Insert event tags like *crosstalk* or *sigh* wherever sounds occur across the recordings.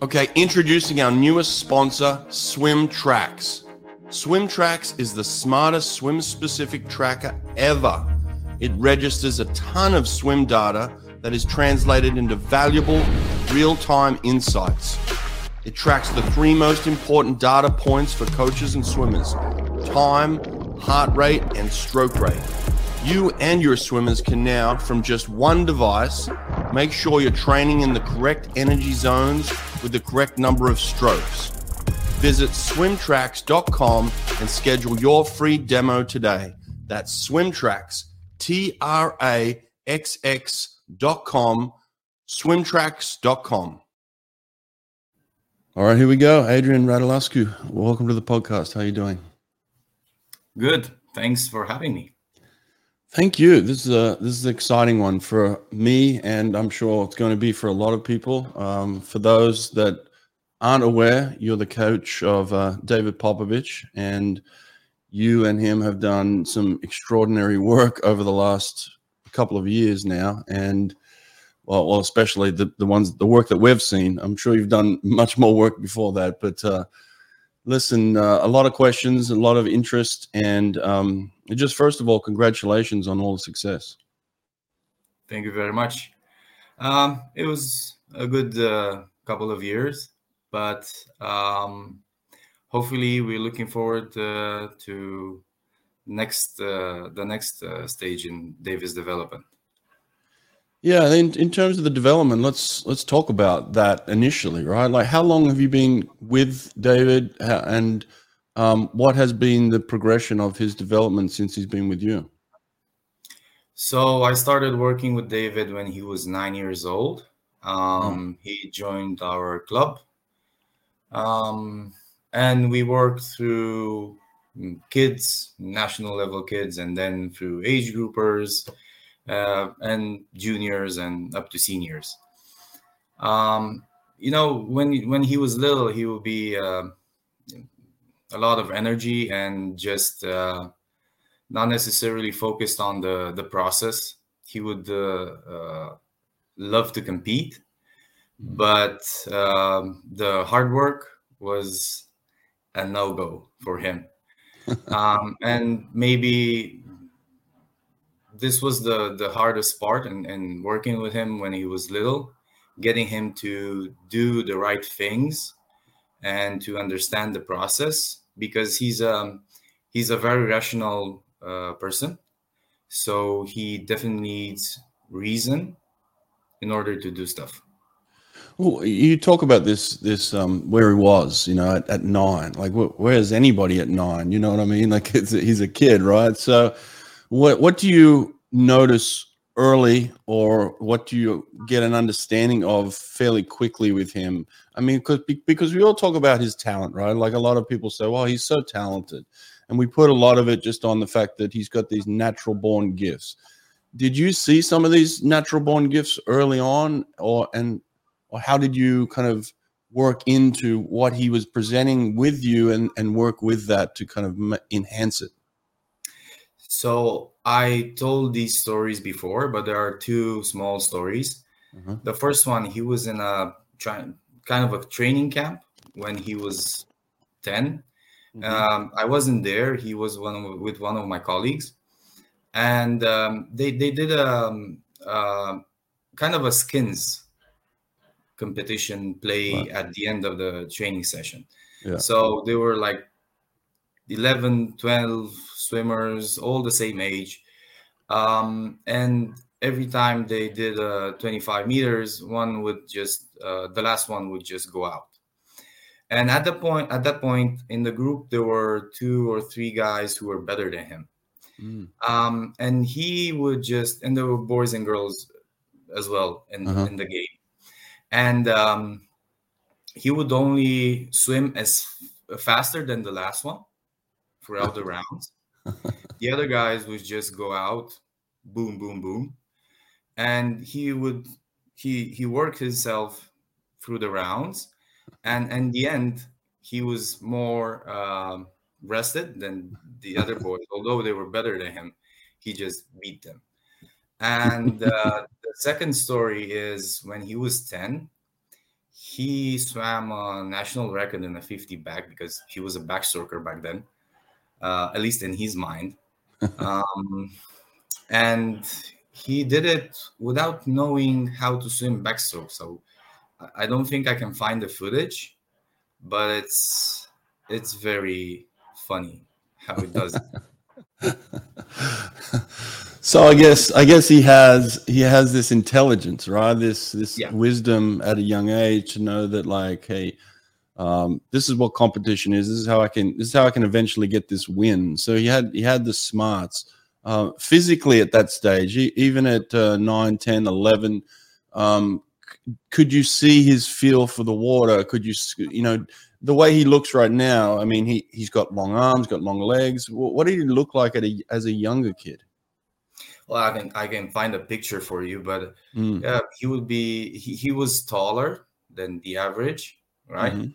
Okay, introducing our newest sponsor, SwimTraxx. Swim Tracks is the smartest swim specific tracker ever. It registers a ton of swim data that is translated into valuable real time insights. It tracks the three most important data points for coaches and swimmers time, heart rate, and stroke rate. You and your swimmers can now, from just one device, make sure you're training in the correct energy zones with the correct number of strokes. Visit swimtraxx.com and schedule your free demo today. That's swimtraxx, T R A X X.com, swimtraxx.com. All right, here we go. Adrian Radulescu, welcome to the podcast. How are you doing? Good. Thanks for having me. Thank you. This is a this is an exciting one for me, and I'm sure it's going to be for a lot of people. Um, for those that aren't aware, you're the coach of uh, David Popovici, and you and him have done some extraordinary work over the last couple of years now, and well, well, especially the the ones the work that we've seen. I'm sure you've done much more work before that, but uh, listen, uh, a lot of questions, a lot of interest, and um, just first of all, congratulations on all the success. Thank you very much. Um, it was a good uh, couple of years, but um, hopefully, we're looking forward uh, to next uh, the next uh, stage in Davis development. Yeah, in, in terms of the development, let's let's talk about that initially, right? Like, how long have you been with David, and um, what has been the progression of his development since he's been with you? So I started working with David when he was nine years old. Um, oh. He joined our club, um, and we worked through kids, national level kids, and then through age groupers uh, and juniors and up to seniors. Um, you know, when when he was little, he would be uh, a lot of energy and just uh, not necessarily focused on the the process. He would uh, uh, love to compete, mm-hmm. but um, the hard work was a no go for him. *laughs* um, and maybe this was the the hardest part and and working with him when he was little getting him to do the right things and to understand the process because he's um he's a very rational uh, person so he definitely needs reason in order to do stuff well, you talk about this, this um, where he was, you know, at, at nine. Like, wh- where's anybody at nine? You know what I mean? Like, *laughs* he's a kid, right? So, what what do you notice early or what do you get an understanding of fairly quickly with him? I mean because because we all talk about his talent right? Like a lot of people say well he's so talented. And we put a lot of it just on the fact that he's got these natural born gifts. Did you see some of these natural born gifts early on or and or how did you kind of work into what he was presenting with you and and work with that to kind of enhance it so I told these stories before, but there are two small stories. Mm-hmm. The first one, he was in a kind of a training camp when he was 10. Mm-hmm. Um, I wasn't there. He was one of, with one of my colleagues, and um, they they did a um, uh, kind of a skins competition play at the end of the training session. Yeah. So they were like 11, 12 swimmers, all the same age. Um, and every time they did uh, 25 meters, one would just, uh, the last one would just go out. And at the point, at that point in the group, there were two or three guys who were better than him. Mm. Um, and he would just, and there were boys and girls as well in, uh-huh. in the game. And um, he would only swim as faster than the last one throughout the *laughs* rounds. The other guys would just go out, boom, boom, boom, and he would he he worked himself through the rounds, and in the end he was more uh, rested than the other *laughs* boys, although they were better than him. He just beat them. And uh, the second story is when he was ten, he swam a national record in a 50 back because he was a backstroker back then, uh, at least in his mind. *laughs* um, and he did it without knowing how to swim backstroke. So I don't think I can find the footage, but it's it's very funny how it does it. *laughs* so I guess I guess he has he has this intelligence, right? This this Yeah. wisdom at a young age to know that like, hey, um, this is what competition is. This is how I can this is how I can eventually get this win. So he had he had the smarts. Uh, physically at that stage, e- even at uh, 9, 10, 11, um, c- could you see his feel for the water? Could you, you know, the way he looks right now? I mean, he he's got long arms, got long legs. Wh- What did he look like at a, as a younger kid? Well, I can I can find a picture for you, but Mm, yeah, he would be he, he was taller than the average, right? mhm.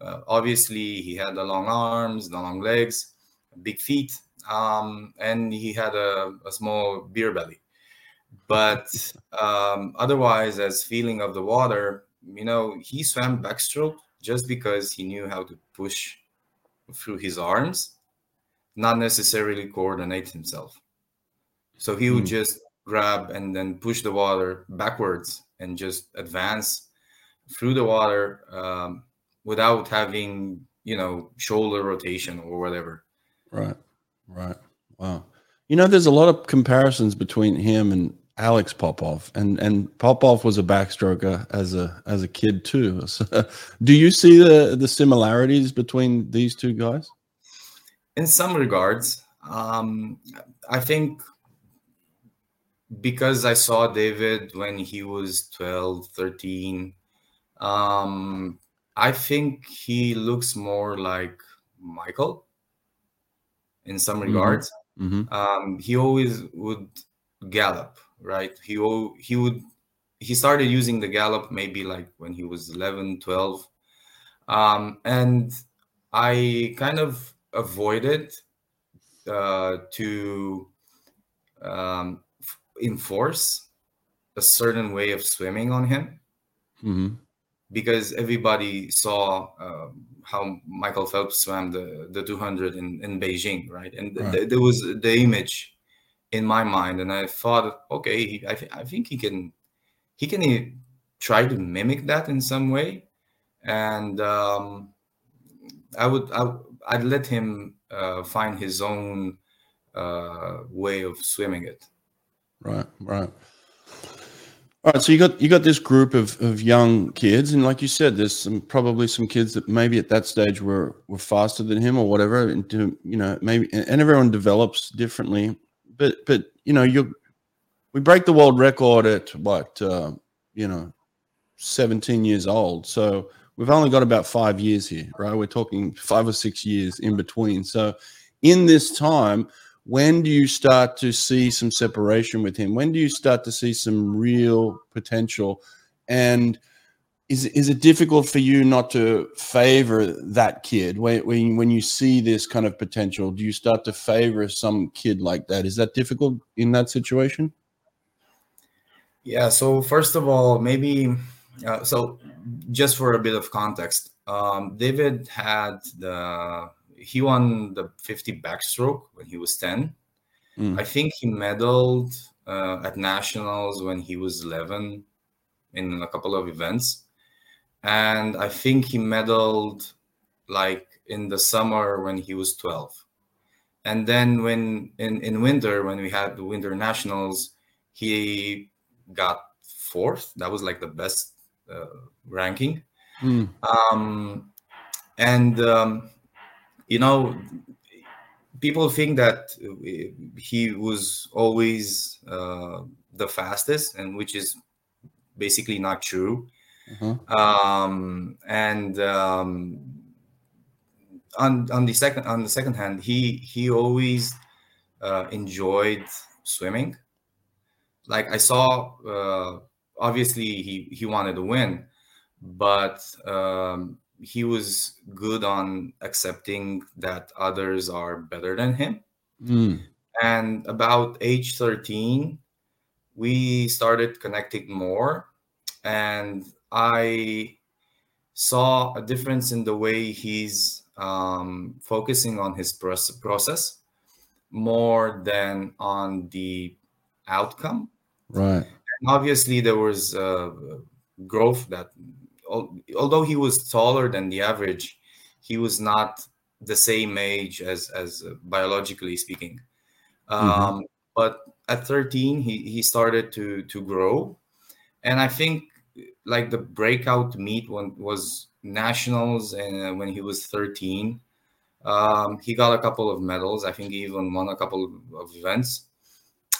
Uh, obviously, he had the long arms, the long legs, big feet, um, and he had a, a small beer belly. But um, otherwise, as feeling of the water, you know, he swam backstroke just because he knew how to push through his arms, not necessarily coordinate himself. So he would Mm. just grab and then push the water backwards and just advance through the water um, without having, you know, shoulder rotation or whatever. Right, right. Wow. You know, there's a lot of comparisons between him and Alex Popov, and and Popov was a backstroker as a as a kid too. So, *laughs* do you see the the similarities between these two guys? in some regards um i think because i saw david when he was 12 13 um i think he looks more like michael in some regards. Mm-hmm. um he always would gallop right? He he would he started using the gallop maybe like when he was 11 12 um and i kind of avoided uh to um enforce a certain way of swimming on him. Mm-hmm. Because everybody saw um, how Michael Phelps swam the, the 200 in, in Beijing, right? And Right. th- there was the image in my mind, and I thought, okay, he, I, th- I think he can he can e- try to mimic that in some way, and um, I would I, would- I'd let him uh, find his own uh, way of swimming it. Right, right. All right, so you got you got this group of, of young kids, and like you said, there's some probably some kids that maybe at that stage were were faster than him or whatever. And to, you know, maybe and everyone develops differently. But but you know, you we break the world record at what uh, you know, 17 years old. So we've only got about five years here, right? We're talking five or six years in between. So in this time, when do you start to see some separation with him? When do you start to see some real potential? And is is it difficult for you not to favor that kid when when when you see this kind of potential? Do you start to favor some kid like that? Is that difficult in that situation? Yeah. So first of all, maybe uh, so just for a bit of context, um, David had the he won the 50 backstroke when he was 10. Mm. I think he medaled uh, at nationals when he was 11 in a couple of events, and I think he medaled like in the summer when he was 12. And then when in in winter when we had the winter nationals, he got fourth. That was like the best uh, ranking. Mm. Um, and um, you know, people think that uh, he was always uh, the fastest, and which is basically not true. Uh-huh. Um, and um, on on the second on the second hand, he he always uh, enjoyed swimming. Like I saw, uh, obviously he he wanted to win, but um, he was good on accepting that others are better than him. Mm. And about age 13, we started connecting more. And I saw a difference in the way he's um, focusing on his process more than on the outcome. Right. And obviously, there was uh, growth that, although he was taller than the average, he was not the same age as as uh, biologically speaking. Mm-hmm. Um, mm-hmm. But at 13, he he started to to grow, and I think like the breakout meet when was nationals and uh, when he was 13 um, he got a couple of medals i think he even won a couple of events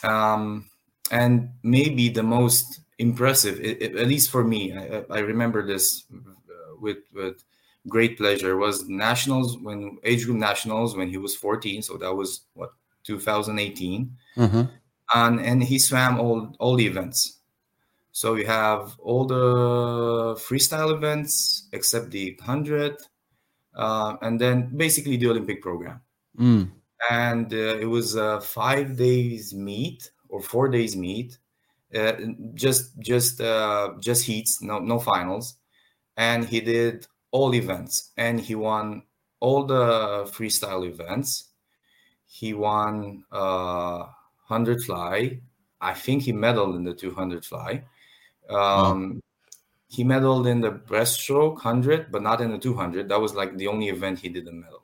um, and maybe the most impressive it, it, at least for me I, I remember this uh, with with great pleasure was nationals when age group nationals when he was 14 so that was what 2018 mm-hmm. and and he swam all all the events so we have all the freestyle events except the 100, uh, and then basically the Olympic program. Mm. And uh, it was a five days meet or four days meet, uh, just just uh, just heats, no no finals, and he did all events and he won all the freestyle events. He won uh, 100 fly. I think he medaled in the 200 fly um, He medaled in the breaststroke 100, but not in the 200. That was like the only event he didn't medal.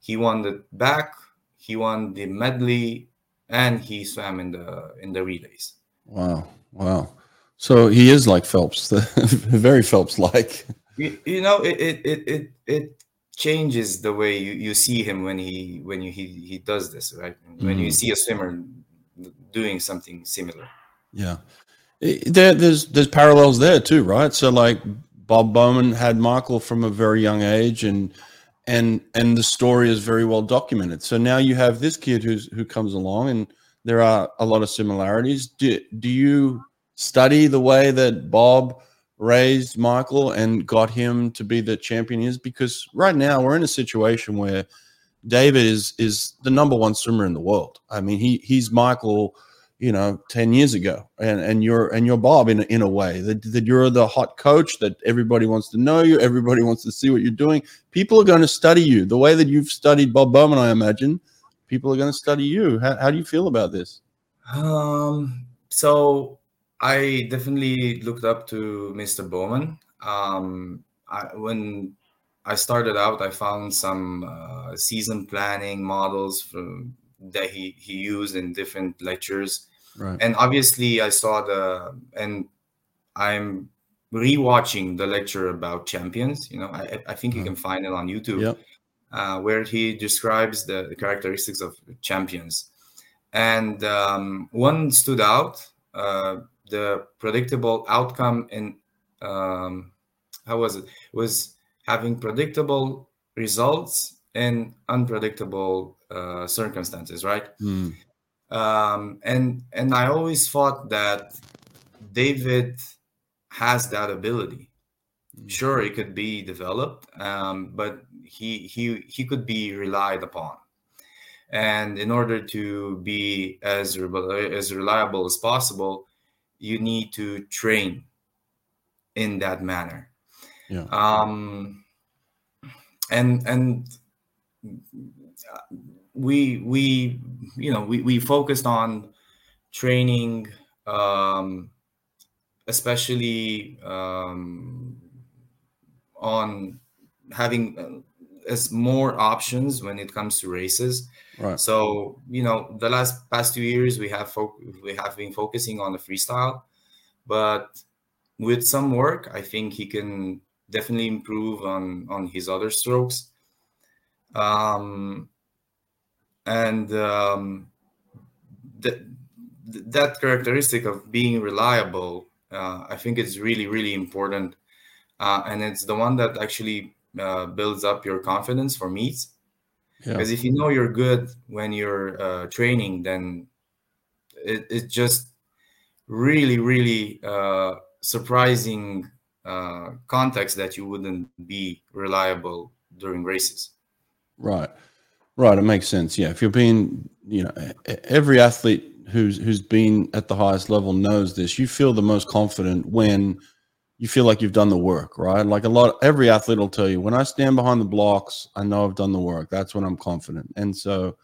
He won the back, he won the medley, and he swam in the in the relays. Wow, wow! So he is like Phelps, *laughs* very Phelps-like. You, you know, it, it it it it changes the way you, you see him when he when you, he he does this, right? When mm. you see a swimmer doing something similar. Yeah. There, there's there's parallels there too, right? So like Bob Bowman had Michael from a very young age, and and and the story is very well documented. So now you have this kid who's who comes along, and there are a lot of similarities. Do do you study the way that Bob raised Michael and got him to be the champion is? Because right now we're in a situation where David is is the number one swimmer in the world. I mean, he he's Michael you know 10 years ago and and you're and you're bob in, in a way that, that you're the hot coach that everybody wants to know you everybody wants to see what you're doing people are going to study you the way that you've studied bob bowman i imagine people are going to study you how, how do you feel about this um so i definitely looked up to mr bowman um I, when i started out i found some uh, season planning models from that he, he used in different lectures Right. And obviously, I saw the and I'm rewatching the lecture about champions. You know, I, I think you mm-hmm. can find it on YouTube, yep. Uh, where he describes the, the, characteristics of champions. And um, one stood out: uh, the predictable outcome in um, how was it? Was having predictable results in unpredictable uh, circumstances, right? Mm. Um, and and I always thought that David has that ability. Mm-hmm. Sure, it could be developed, um, but he he he could be relied upon. And in order to be as as reliable as possible, you need to train in that manner. Yeah. Um, and and we we you know we, we focused on training um, especially um, on having uh, as more options when it comes to races. Right. So you know the last past two years we have fo- we have been focusing on the freestyle but with some work i think he can definitely improve on on his other strokes. Um and um, that that characteristic of being reliable, uh, I think is really really important, uh, and it's the one that actually uh, builds up your confidence for meets. Because yeah. if you know you're good when you're uh, training, then it, it's just really really uh, surprising uh, context that you wouldn't be reliable during races. Right. Right, it makes sense. Yeah, if you're being, you know, every athlete who's who's been at the highest level knows this. You feel the most confident when you feel like you've done the work, right? Like a lot, every athlete will tell you, when I stand behind the blocks, I know I've done the work. That's when I'm confident. And so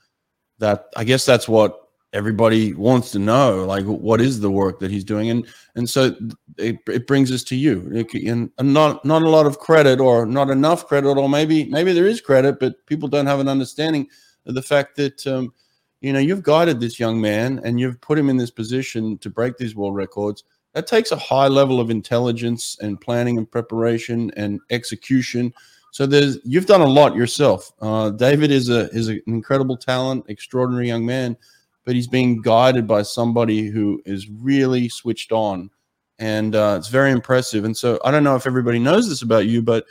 that, I guess that's what everybody wants to know. Like, what is the work that he's doing? And, and so it, it brings us to you and, not, not a lot of credit or not enough credit, or maybe, maybe there is credit, but people don't have an understanding of the fact that, um, you know, you've guided this young man and you've put him in this position to break these world records that takes a high level of intelligence and planning and preparation and execution. So there's you've done a lot yourself. Uh, David is a is an incredible talent, extraordinary young man, but he's being guided by somebody who is really switched on, and uh, it's very impressive. And so I don't know if everybody knows this about you, but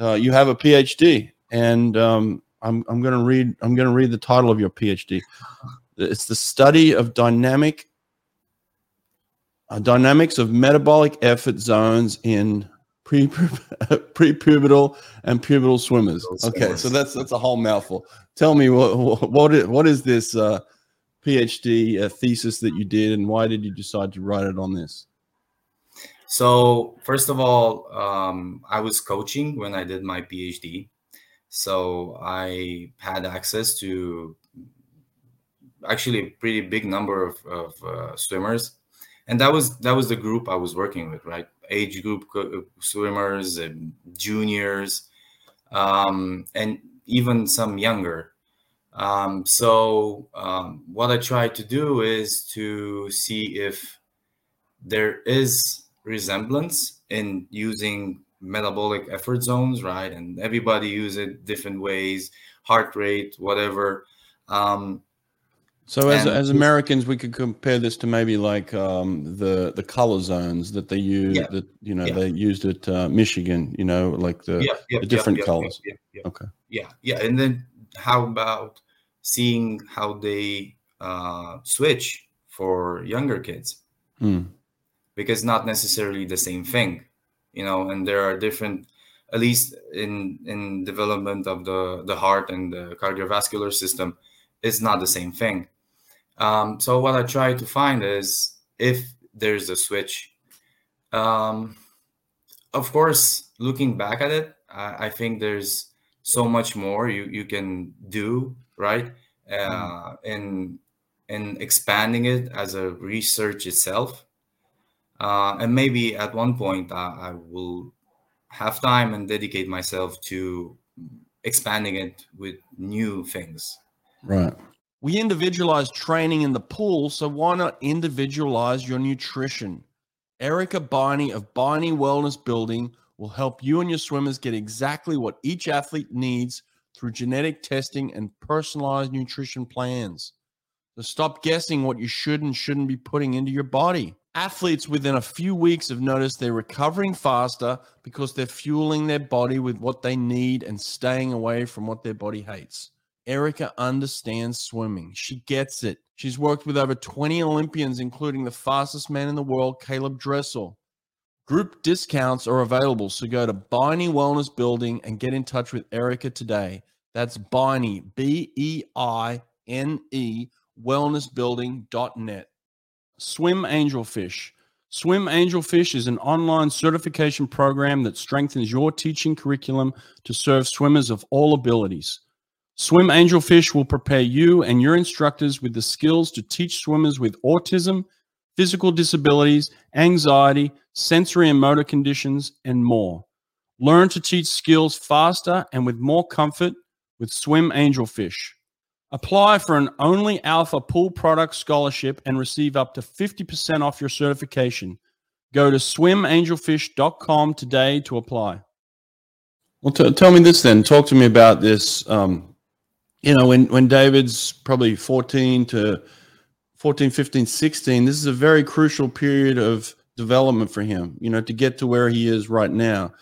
uh, you have a PhD, and um, I'm I'm going to read I'm going to read the title of your PhD. It's the study of dynamic uh, dynamics of metabolic effort zones in pre *laughs* prepubertal and pubertal swimmers. Okay, so that's that's a whole mouthful. Tell me what what is, what is this uh, PhD uh, thesis that you did, and why did you decide to write it on this? So first of all, um, I was coaching when I did my PhD, so I had access to actually a pretty big number of, of uh, swimmers and that was that was the group I was working with, right? Age group swimmers, and juniors, um, and even some younger. Um, so um, what I try to do is to see if there is resemblance in using metabolic effort zones, right? And everybody use it different ways, heart rate, whatever. Um, so as, as Americans, we could compare this to maybe like um, the the color zones that they use yeah. that you know yeah. they used at uh, Michigan. You know, like the, yeah, the different colors. Okay. Yeah, yeah, and then how about seeing how they uh, switch for younger kids? Hmm. Because not necessarily the same thing, you know, and there are different at least in in development of the the heart and the cardiovascular system it's not the same thing um, so what I try to find is if there's a switch. Um, of course, looking back at it, I, I, think there's so much more you, you can do, right? Uh, in in expanding it as a research itself. Uh, and maybe at one point I, I will have time and dedicate myself to expanding it with new things. Right. We individualize training in the pool, so why not individualize your nutrition? Erica Beine of Beine Wellness Building will help you and your swimmers get exactly what each athlete needs through genetic testing and personalized nutrition plans. So stop guessing what you should and shouldn't be putting into your body. Athletes within a few weeks have noticed they're recovering faster because they're fueling their body with what they need and staying away from what their body hates. Erica understands swimming. She gets it. She's worked with over 20 Olympians, including the fastest man in the world, Caeleb Dressel. Group discounts are available, so go to Beine Wellness Building and get in touch with Erica today. That's Beine, B E I N E, wellnessbuilding.net. Swim Angelfish. Swim Angelfish is an online certification program that strengthens your teaching curriculum to serve swimmers of all abilities. Swim Angelfish will prepare you and your instructors with the skills to teach swimmers with autism, physical disabilities, anxiety, sensory and motor conditions, and more. Learn to teach skills faster and with more comfort with Swim Angelfish. Apply for an Only Alpha Pool Product Scholarship and receive up to 50% off your certification. Go to swimangelfish.com today to apply. Well, t- tell me this then. Talk to me about this um, you know, when, when David's probably 14 to 14, 15, 16, this is a very crucial period of development for him, you know, to get to where he is right now,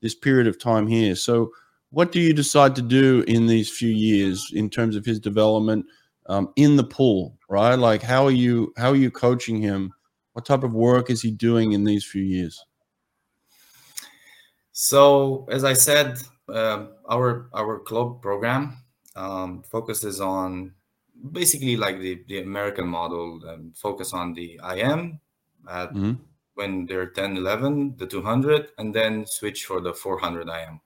this period of time here. So, what do you decide to do in these few years in terms of his development um, in the pool, right? Like, how are you, how are you coaching him? What type of work is he doing in these few years? So, as I said, uh, our our club program um, focuses on basically like the, the American model and focus on the IM at mm-hmm. when they're 10, 11, the 200, and then switch for the 400 IM.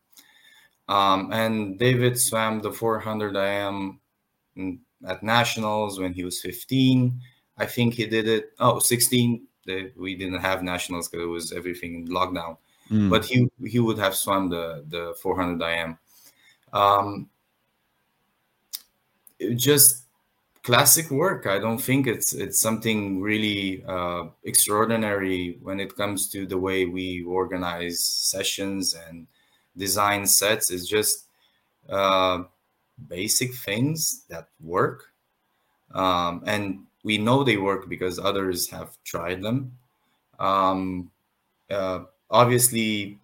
Um, and David swam the 400 IM at nationals when he was 15. I think he did it. Oh, 16. we didn't have nationals because it was everything in lockdown. Mm. But he he would have swam the the 400 IM. Um, just classic work. I don't think it's it's something really uh, extraordinary when it comes to the way we organize sessions and design sets. It's just uh, basic things that work, um, and we know they work because others have tried them. Um, uh, obviously,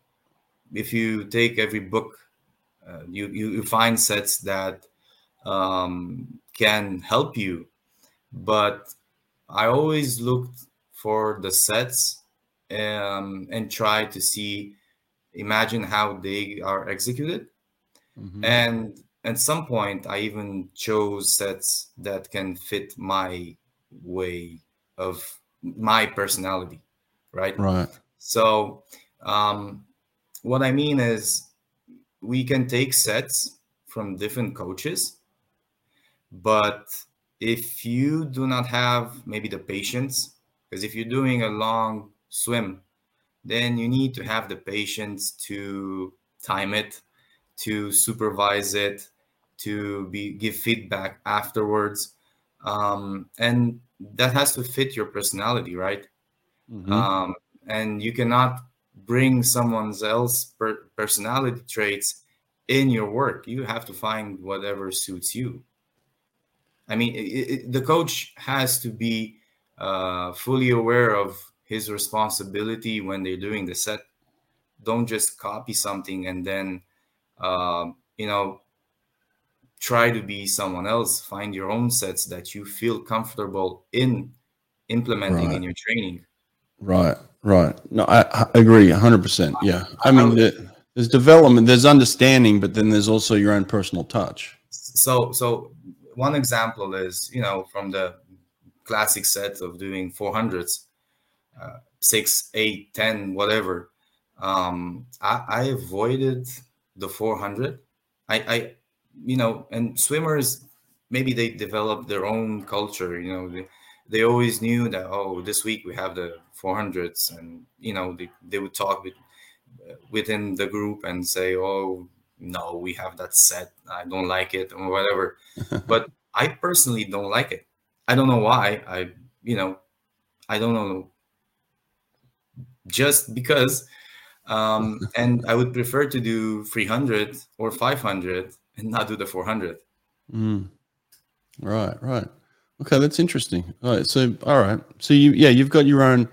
if you take every book, uh, you, you, you find sets that um, can help you. But I always looked for the sets um, and try to see, imagine how they are executed. Mm-hmm. And at some point, I even chose sets that can fit my way of my personality, right? Right. So, um, what I mean is, we can take sets from different coaches but if you do not have maybe the patience, because if you're doing a long swim, then you need to have the patience to time it, to supervise it, to be give feedback afterwards, um, and that has to fit your personality, right? Mm-hmm. Um, and you cannot bring someone's else per- personality traits in your work. You have to find whatever suits you. I mean, it, it, the coach has to be uh, fully aware of his responsibility when they're doing the set. Don't just copy something and then, uh, you know, try to be someone else. Find your own sets that you feel comfortable in implementing right. in your training. Right, right. No, I, I agree 100%. Yeah. I mean, there's development, there's understanding, but then there's also your own personal touch. So, so one example is you know from the classic set of doing 400s uh, 6 8 10 whatever. Um, I, I, avoided the 400 I, I you know and swimmers maybe they develop their own culture you know they, they always knew that oh this week we have the 400s and you know they, they would talk with, within the group and say oh no, we have that set. I don't like it or whatever. *laughs* but I personally don't like it. I don't know why. I, you know, I don't know. Just because. Um, *laughs* and I would prefer to do 300 or 500 and not do the 400. Mm. Right, right. Okay, that's interesting. All right, so all right, so you yeah, you've got your own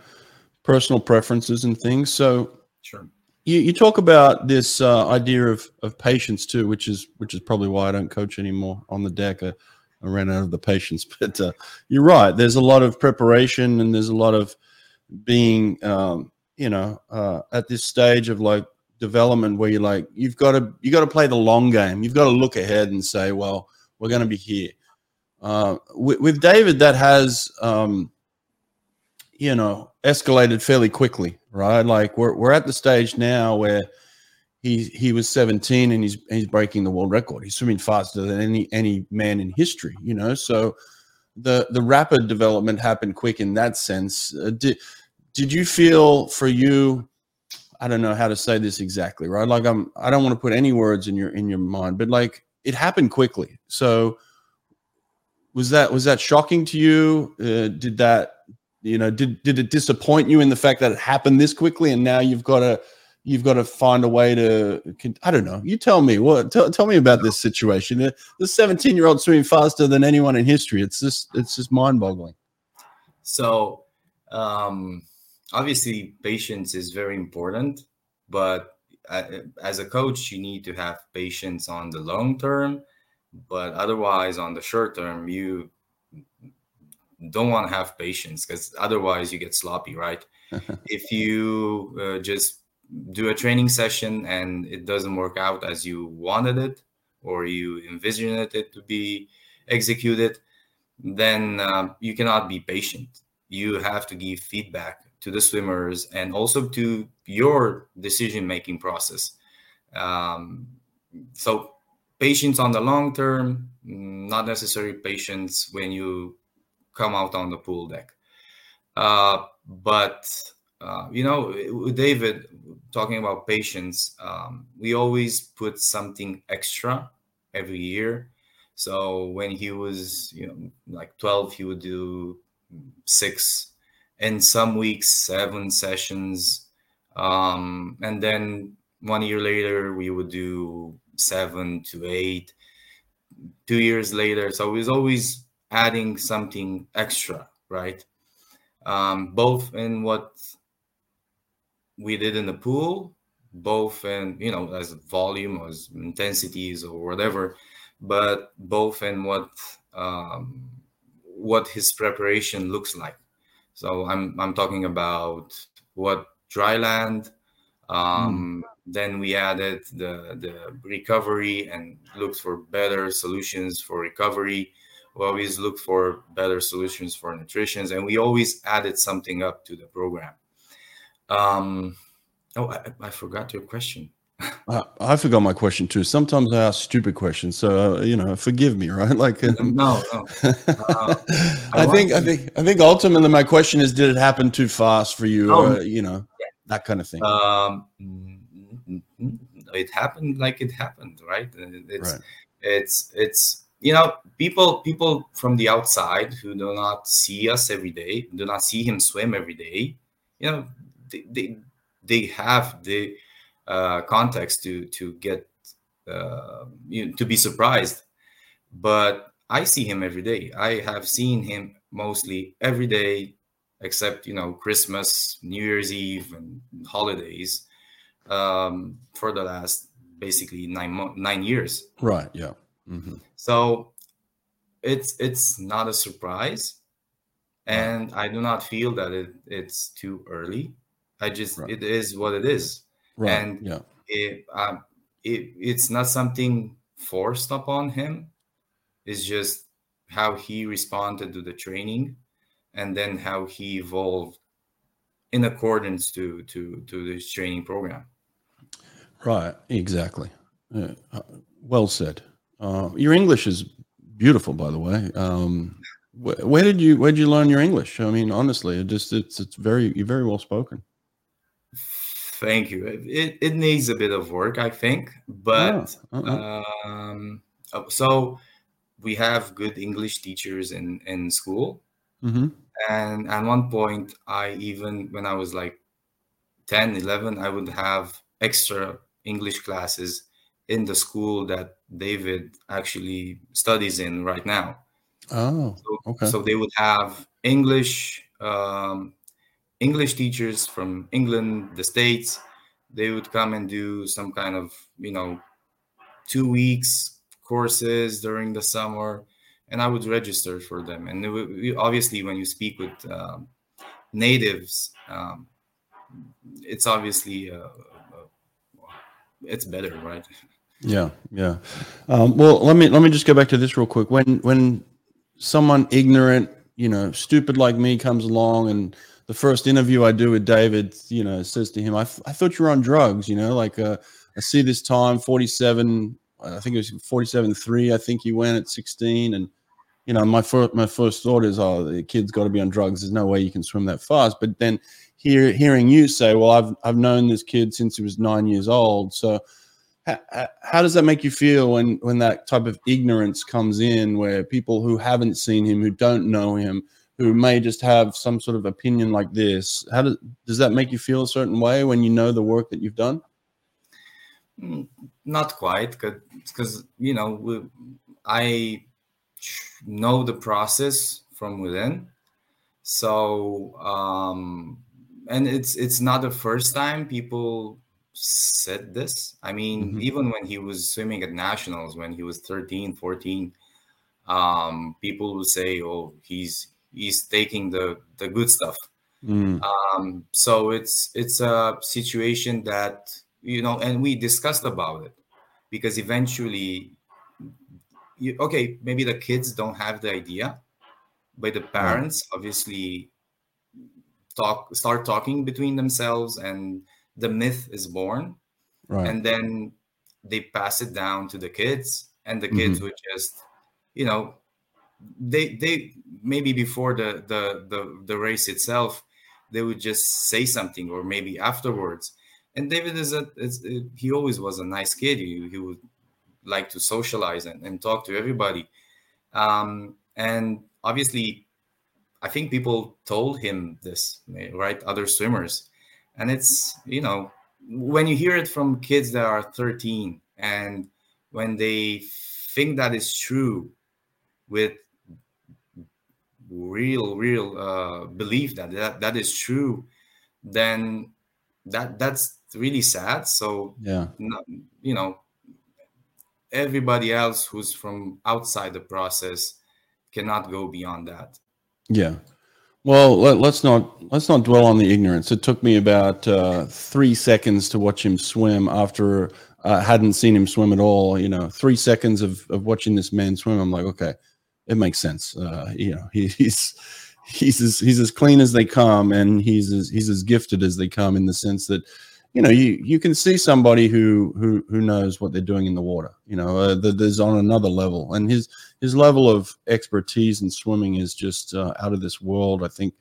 personal preferences and things. So sure you, you talk about this uh, idea of, of patience too, which is which is probably why I don't coach anymore on the deck. I, I ran out of the patience, *laughs* but uh, you're right. There's a lot of preparation and there's a lot of being, um, you know, uh, at this stage of like development where you're like you've got to you got to play the long game. You've got to look ahead and say, well, we're going to be here. Uh, with, with, David, that has um, you know escalated fairly quickly, right? Like we're we're at the stage now where he he was 17 and he's he's breaking the world record. He's swimming faster than any any man in history, you know. So the the rapid development happened quick in that sense. Uh, did did you feel for you? I don't know how to say this exactly, right? Like I'm I don't want to put any words in your in your mind, but like it happened quickly. So was that was that shocking to you? Uh, did that you know did did it disappoint you in the fact that it happened this quickly and now you've got to you've got to find a way to i don't know. You tell me what tell, tell me about this situation. The 17 year old swimming faster than anyone in history. It's just it's just mind boggling so um obviously patience is very important but uh, as a coach you need to have patience on the long term but otherwise on the short term you don't want to have patience because otherwise you get sloppy, right? *laughs* if you uh, just do a training session and it doesn't work out as you wanted it or you envisioned it to be executed, then um, you cannot be patient. You have to give feedback to the swimmers and also to your decision making process um, so patience on the long term not necessarily patience when you come out on the pool deck. Uh, but uh, you know david talking about patience um, we always put something extra every year. So when he was you know like 12 he would do six and some weeks seven sessions. Um, and then one year later we would do seven to eight. Two years later so it was always adding something extra right? Um, both in what we did in the pool both in you know as volume as intensities or whatever but both in what um, what his preparation looks like. So i'm i'm talking about what dry land um, mm. then we added the the recovery and looked for better solutions for recovery we always look for better solutions for nutrition and we always added something up to the program um, oh I, I forgot your question *laughs* I, I forgot my question too. Sometimes I ask stupid questions, so uh, you know, forgive me, *laughs* right? Like, um, no, no. *laughs* Uh, I, I think, I think, I think ultimately, my question is, did it happen too fast for you? Oh, or, you know, yeah. that kind of thing. Um, it happened like it happened, right? It's, right. it's, it's, you know, people, people from the outside who do not see us every day, do not see him swim every day. You know, they, they, they have the uh, context to to get uh, you know, to be surprised. But I see him every day. I have seen him mostly every day, except you know Christmas, New Year's Eve, and holidays um, for the last basically nine nine years. Right. Yeah. Mm-hmm. So it's it's not a surprise, and. I do not feel that it, it's too early. I just right. it is what it is. Right. And yeah. it, um, it it's not something forced upon him. It's just how he responded to the training, and then how he evolved in accordance to to to this training program. Right. Exactly. Uh, well said. Uh, your English is beautiful, by the way. Um, wh- where did you where did you learn your English? I mean, honestly, it just it's it's very you're very well spoken. Thank you. It, it needs a bit of work, I think, but oh, uh-uh. um, oh, so we have good English teachers in in school, mm-hmm. and at one point, I even when I was like 10, 11, I would have extra English classes in the school that David actually studies in right now. Oh, so, okay. So they would have English um, English teachers from England, the States, they would come and do some kind of, you know, two weeks courses during the summer, and I would register for them. And would, obviously, when you speak with um, natives, um, it's obviously uh, uh, it's better, right? *laughs* Yeah, yeah. Um, well, let me let me just go back to this real quick. When when someone ignorant, you know, stupid like me comes along and the first interview I do with David, you know, says to him, I, I thought you were on drugs, you know, like uh, I see this time 47, I think it was 47 3, I think he went at 16. And, you know, my first, my first thought is, oh, the kid's got to be on drugs. There's no way you can swim that fast. But then hear, hearing you say, well, I've, I've known this kid since he was nine years old. So, how, how does that make you feel when when that type of ignorance comes in where people who haven't seen him who don't know him who may just have some sort of opinion like this how does does that make you feel a certain way when you know the work that you've done? Mm, not quite because you know i know the process from within. So um and it's it's not the first time people said this i mean mm-hmm. even when he was swimming at nationals when he was 13 14 um people would say oh he's he's taking the the good stuff. Mm. Um, so it's it's a situation that you know, and we discussed about it because eventually, you, okay, maybe the kids don't have the idea, but the parents obviously talk start talking between themselves and the myth is born right. and then they pass it down to the kids and the kids mm-hmm. would just you know they they maybe before the the the, the race itself they would just say something or maybe afterwards. And david is a is, he always was a nice kid. He, he would like to socialize and, and talk to everybody. Um, and obviously i think people told him this right? Other swimmers and it's you know when you hear it from kids that are 13 and when they think that is true with real real uh, belief that, that that is true then that that's really sad. So yeah. you know everybody else who's from outside the process cannot go beyond that. Yeah well let, us not let's not dwell on the ignorance it took me about uh, three seconds to watch him swim after i uh, hadn't seen him swim at all you know three seconds of, of watching this man swim i'm like okay it makes sense. Uh, you know, he, he's he's as he's as clean as they come, and he's as he's as gifted as they come in the sense that you know you you can see somebody who who who knows what they're doing in the water. You know, uh, the, there's on another level, and his his level of expertise in swimming is just uh, out of this world. I think.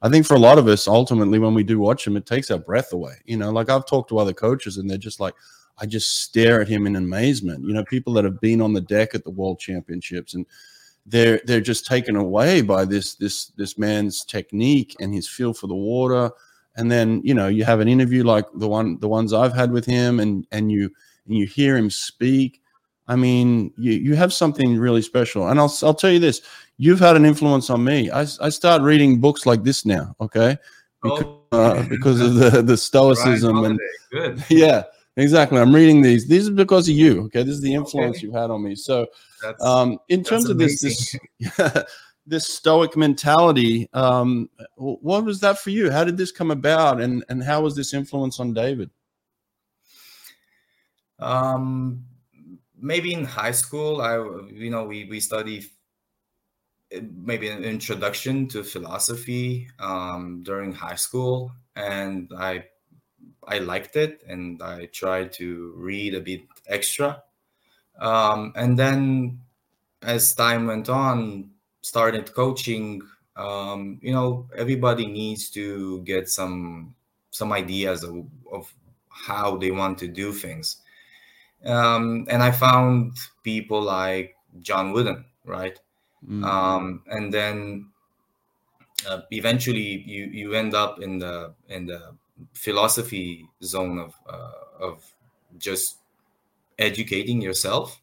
I think for a lot of us, ultimately, when we do watch him, it takes our breath away. You know, like I've talked to other coaches, and they're just like, I just stare at him in amazement. You know, people that have been on the deck at the World Championships and they're they're just taken away by this this this man's technique and his feel for the water and then you know you have an interview like the one the ones I've had with him and and you and you hear him speak. I mean you you have something really special. And I'll I'll tell you this you've had an influence on me. I, I start reading books like this now okay? Because, *laughs* oh. uh, because of the the stoicism and good. *laughs* Yeah exactly. I'm reading these. These are because of you okay? This is the influence okay. you've had on me. So um in terms of this this *laughs* this stoic mentality um what was that for you how did this come about and and how was this influence on david um maybe in high school i you know we we study maybe an introduction to philosophy um during high school and i I liked it and I tried to read a bit extra. Um, and then as time went on, started coaching, um, you know, everybody needs to get some some ideas of, of how they want to do things. Um, and I found people like John Wooden, right? Mm-hmm. Um, and then uh, eventually you you end up in the in the philosophy zone of uh, of just educating yourself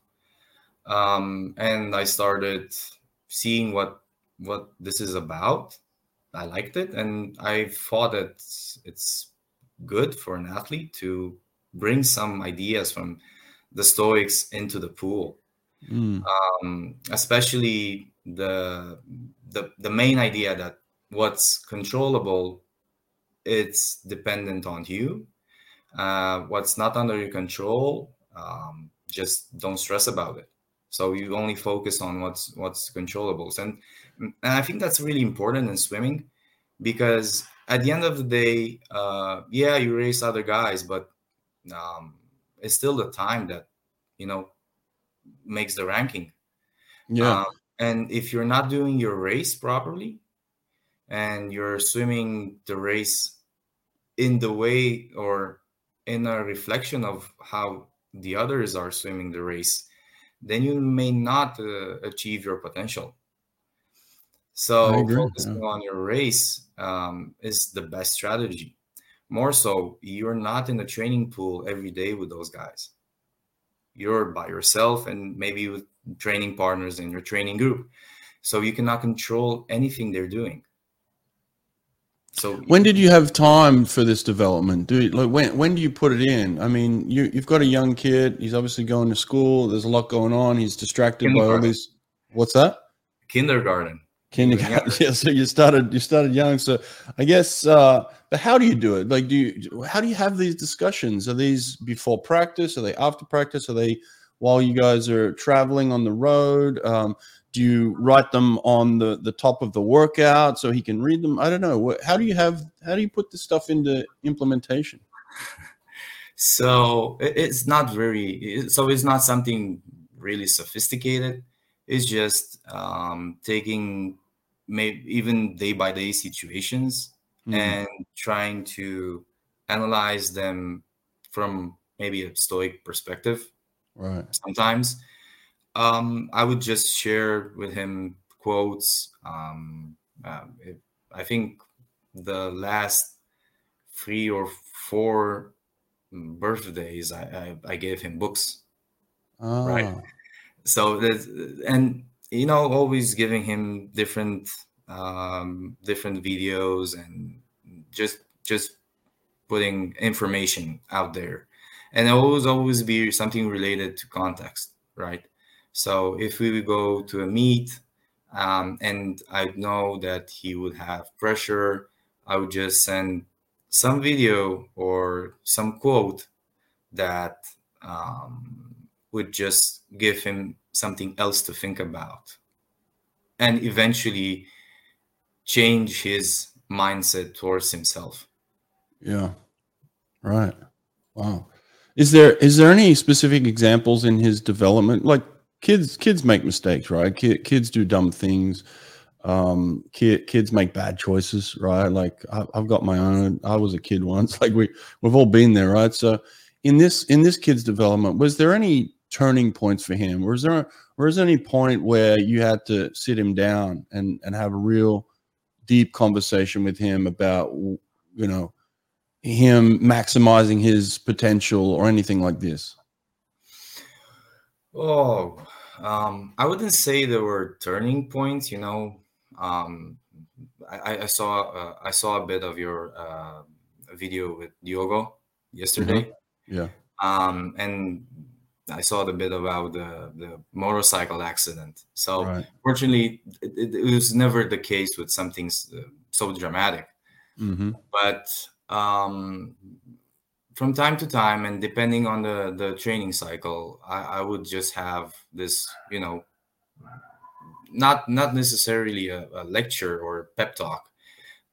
um, and i started seeing what what this is about i liked it and i thought that it's, it's good for an athlete to bring some ideas from the stoics into the pool mm. um, especially the, the the main idea that what's controllable it's dependent on you. Uh, what's not under your control, um, just don't stress about it. So you only focus on what's what's controllables, and and I think that's really important in swimming because at the end of the day, uh, yeah, you race other guys, but um, it's still the time that you know makes the ranking. Yeah. Uh, and if you're not doing your race properly and you're swimming the race in the way or in a reflection of how the others are swimming the race, then you may not uh, achieve your potential. So focusing yeah. on your race um, is the best strategy. More so, you're not in the training pool every day with those guys. You're by yourself and maybe with training partners in your training group. So you cannot control anything they're doing. So when did you have time for this development? Do like when when do you put it in? I mean, you you've got a young kid. He's obviously going to school. There's a lot going on. He's distracted by all these. What's that? Kindergarten. Kindergarten. *laughs* Yeah. So you started you started young. So I guess. uh But how do you do it? Like, do you how do you have these discussions? Are these before practice? Are they after practice? Are they while you guys are traveling on the road? Um, do you write them on the the top of the workout so he can read them? I don't know. How do you have? How do you put this stuff into implementation? So it's not very. So it's not something really sophisticated. It's just um, taking maybe even day by day situations mm. and trying to analyze them from maybe a stoic perspective right sometimes um, i would just share with him quotes um, uh, it, i think the last three or four birthdays i, I, I gave him books oh. right ah. so and you know always giving him different um, different videos and just just putting information out there and always always be something related to context right so if we would go to a meet um, and i know that he would have pressure i would just send some video or some quote that um, would just give him something else to think about and eventually change his mindset towards himself. Yeah. Right. Wow. Is there is there any specific examples in his development? Like kids kids make mistakes right? Kids do dumb things. Um kid, kids make bad choices right? Like I, have got my own. I was a kid once. *laughs* Like we we've all been there right? So in this in this kid's development was there any turning points for him? Was there was there any point where you had to sit him down and and have a real deep conversation with him about you know him maximizing his potential or anything like this? Oh, um, I wouldn't say there were turning points. You know, um, I, I, saw uh, I saw a bit of your uh, video with Diogo yesterday. Mm-hmm. Yeah. Um, and I saw the bit about the, the motorcycle accident. So right. fortunately, it, it, was never the case with something so dramatic. Mm-hmm. But um, from time to time, and depending on the the training cycle, I, I would just have this, you know, not not necessarily a, a lecture or pep talk.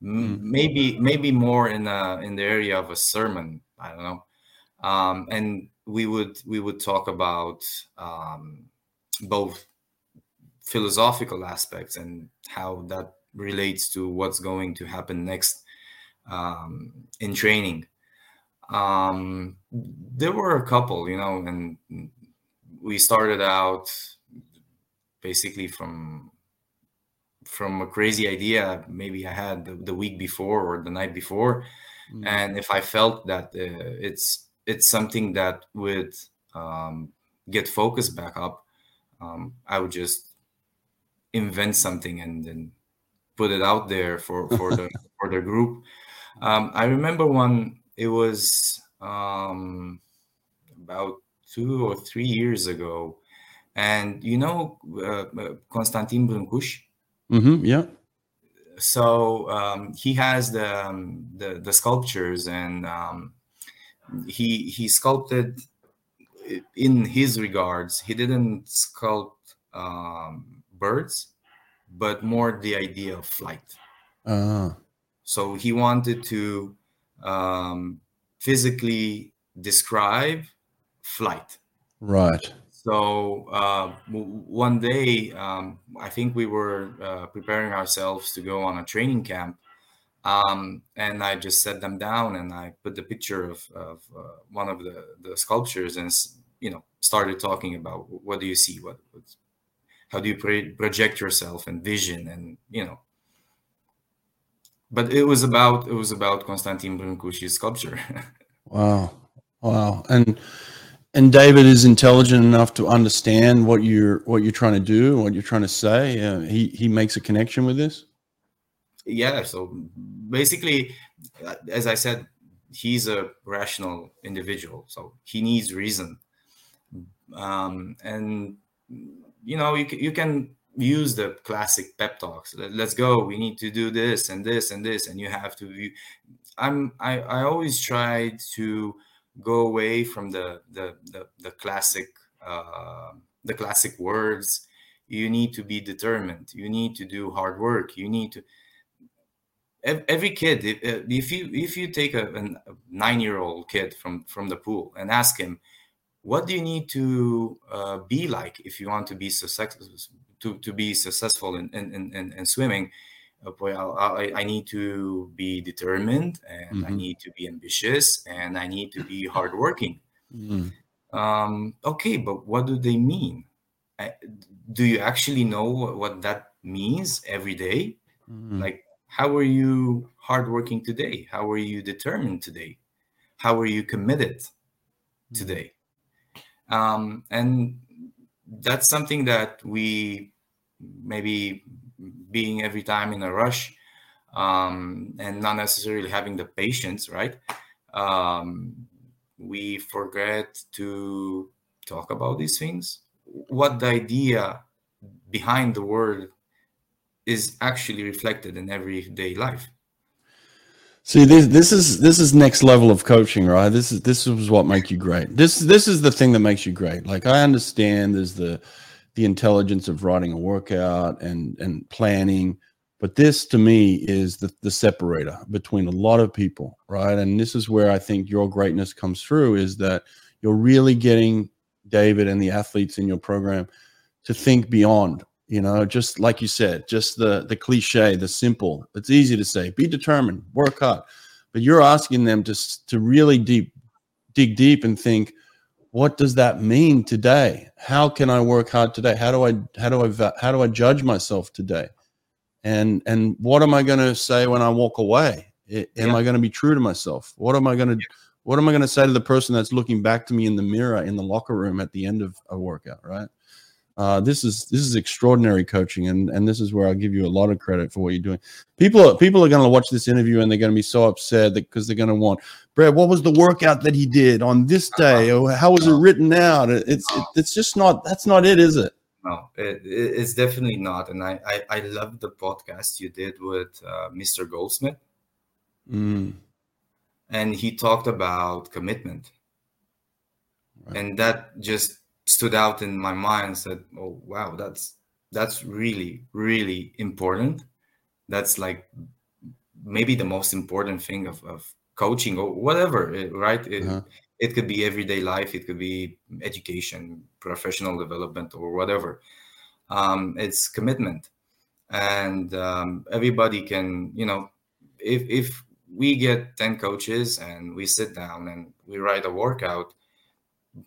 Mm. Maybe maybe more in a, in the area of a sermon. I don't know. Um, and we would we would talk about um, both philosophical aspects and how that relates to what's going to happen next um, in training. Um, there were a couple, you know, and we started out basically from from a crazy idea maybe I had the, the week before or the night before, mm. and if I felt that uh, it's it's something that would um, get focus back up, um, I would just invent something and then put it out there for for the *laughs* for the group. Um, I remember one. It was um, about two or three years ago, and you know uh, uh Constantin Brâncuși. Mm-hmm, yeah. So um, he has the, um, the, the sculptures and um, he he sculpted in his regards he didn't sculpt um, birds but more the idea of flight uh. so he wanted to um, physically describe flight. Right. So uh, one day um, i think we were uh, preparing ourselves to go on a training camp um, and I just set them down and I put the picture of, of uh, one of the, the sculptures and you know started talking about what do you see? What, what how do you project yourself and vision and you know but it was about it was about Constantin Brâncuși's sculpture. *laughs* Wow. Wow. And and David is intelligent enough to understand what you're what you're trying to do what you're trying to say. Uh, he he makes a connection with this? Yeah. So basically as i said he's a rational individual. So he needs reason. Um, and you know you, you can use the classic pep talks. Let's go. We need to do this and this and this and you have to i'm i, I always try to go away from the the the, the classic uh, the classic words. You need to be determined. You need to do hard work. You need to every kid if, uh, if you if you take a, a nine year old kid from from the pool and ask him what do you need to uh, be like if you want to be successful to, to be successful in in, in, in swimming uh, well, I, I, need to be determined and mm-hmm. I need to be ambitious and I need to be hardworking. Mm-hmm. Um, okay, but what do they mean? do you actually know what that means every day? Mm-hmm. Like, how are you hardworking today? How are you determined today? How are you committed mm-hmm. today? Um, and that's something that we maybe being every time in a rush um, and not necessarily having the patience, right? Um, we forget to talk about these things. What the idea behind the word is actually reflected in everyday life. See, this this is this is next level of coaching, right? This is this is what makes you great. This this is the thing that makes you great. Like I understand there's the the intelligence of writing a workout and and planning, but this to me is the the separator between a lot of people, right? And this is where I think your greatness comes through is that you're really getting David and the athletes in your program to think beyond you know just like you said just the the cliche the simple. It's easy to say be determined work hard. But you're asking them to to really deep dig deep and think what does that mean today? How can i work hard today? How do i how do i how do i judge myself today? And and what am i going to say when i walk away? Am yeah. i going to be true to myself? What am i going to yeah. what am i going to say to the person that's looking back to me in the mirror in the locker room at the end of a workout right uh, this is this is extraordinary coaching, and and this is where I'll give you a lot of credit for what you're doing. People people are going to watch this interview and they're going to be so upset that because they're going to want Brad. What was the workout that he did on this day, or how was it written out? It's it, it's just not that's not it, is it? No, it, it's definitely not. And I, I I love the podcast you did with uh, Mr. Goldsmith, mm. and he talked about commitment, right. and that just stood out in my mind said oh wow that's that's really really important. That's like maybe the most important thing of, of coaching or whatever eh, right? It, uh-huh. it could be everyday life it could be education professional development or whatever. Um, it's commitment. And um, everybody can you know if if we get 10 coaches and we sit down and we write a workout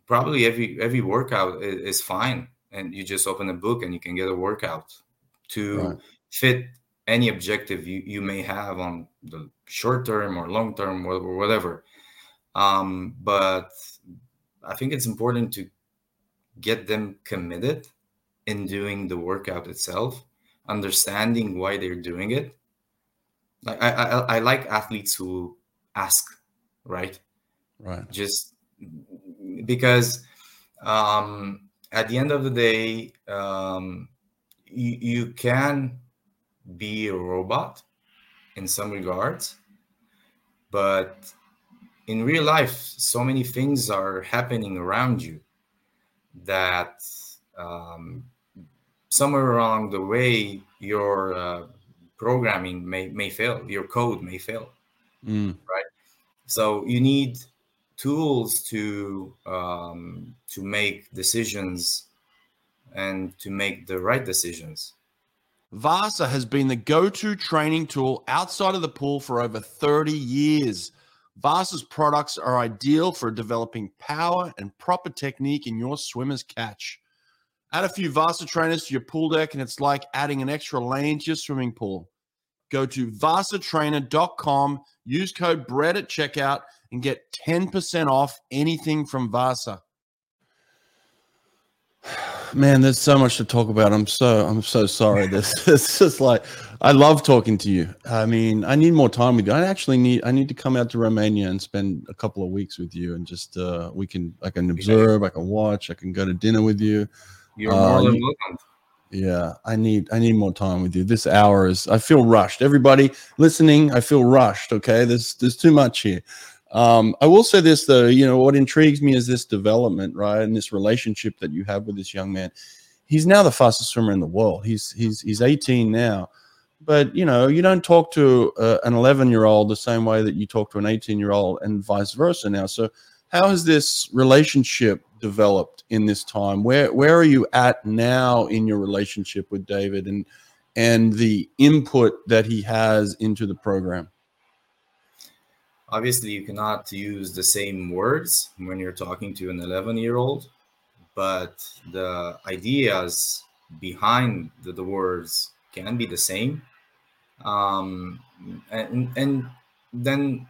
probably every every workout is, fine. And you just open a book and you can get a workout to right. fit any objective you, you may have on the short term or long term or whatever. Um, but i think it's important to get them committed in doing the workout itself understanding why they're doing it. I, I, I like athletes who ask right? Right. Just because um, at the end of the day, um, you, you can be a robot in some regards, but in real life, so many things are happening around you that um, somewhere along the way, your uh, programming may, may fail, your code may fail, mm. right? So you need tools to um, to make decisions and to make the right decisions. Vasa has been the go-to training tool outside of the pool for over 30 years. Vasa's products are ideal for developing power and proper technique in your swimmer's catch. Add a few Vasa trainers to your pool deck, and it's like adding an extra lane to your swimming pool. Go to vasatrainer.com, use code BRETT at checkout, and get 10% off anything from Vasa. *sighs* Man, there's so much to talk about. I'm so I'm so sorry. *laughs* This it's just like I love talking to you. I mean, I need more time with you. I actually need I need to come out to Romania and spend a couple of weeks with you and just uh we can I can observe, I can watch, I can go to dinner with you. You're more than welcome. Yeah, I need I need more time with you. This hour is I feel rushed. Everybody listening, I feel rushed. Okay, there's there's too much here. Um, I will say this though, you know, what intrigues me is this development, right, and this relationship that you have with this young man. He's now the fastest swimmer in the world. He's he's he's 18 now, but you know, you don't talk to uh, an 11 year old the same way that you talk to an 18 year old, and vice versa now. So, how has this relationship developed in this time? Where where are you at now in your relationship with David, and and the input that he has into the program? Obviously you cannot use the same words when you're talking to an 11 year old but the ideas behind the, the words can be the same. Um, and, and then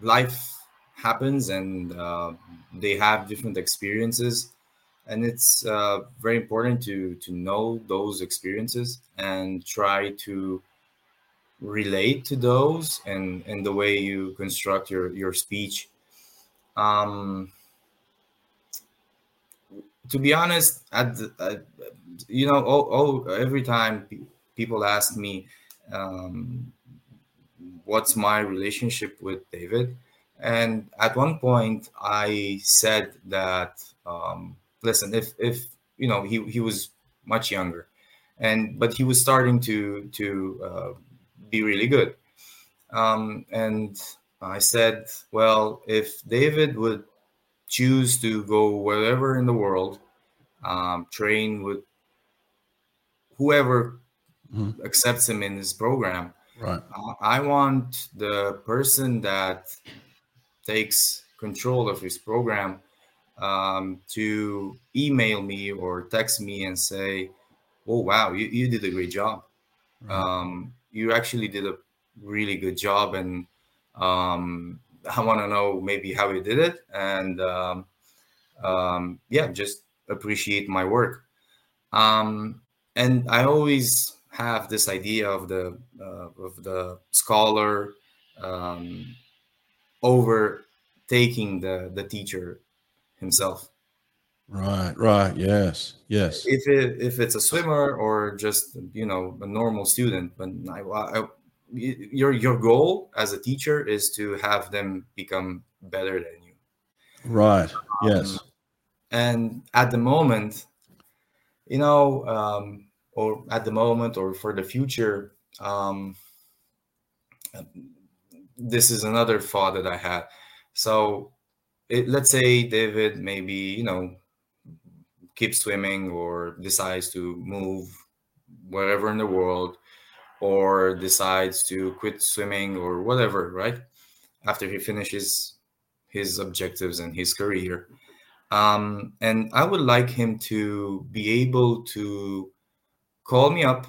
life happens and uh, they have different experiences. And it's uh, very important to to know those experiences and try to relate to those and and the way you construct your your speech. Um to be honest at, you know oh, oh every time people ask me um what's my relationship with david and at one point i said that um listen if if you know he he was much younger and but he was starting to to uh, be really good. Um, and I said, well, if David would choose to go wherever in the world, um, train with whoever mm-hmm. accepts him in his program, right. I want the person that takes control of his program um, to email me or text me and say, "Oh wow, you, you did a great job." Right. Um, you actually did a really good job and um, i want to know maybe how you did it and um, um, yeah just appreciate my work. Um, and i always have this idea of the uh, of the scholar um, over taking the the teacher himself Right, right, yes, yes. If it if it's a swimmer or just you know a normal student, but I, I, your your goal as a teacher is to have them become better than you. Right. Yes. Um, and at the moment, you know, um, or at the moment, or for the future, um, this is another thought that I had. So, it, let's say David maybe you know keep swimming or decides to move wherever in the world or decides to quit swimming or whatever right? After he finishes his objectives and his career. Um, and i would like him to be able to call me up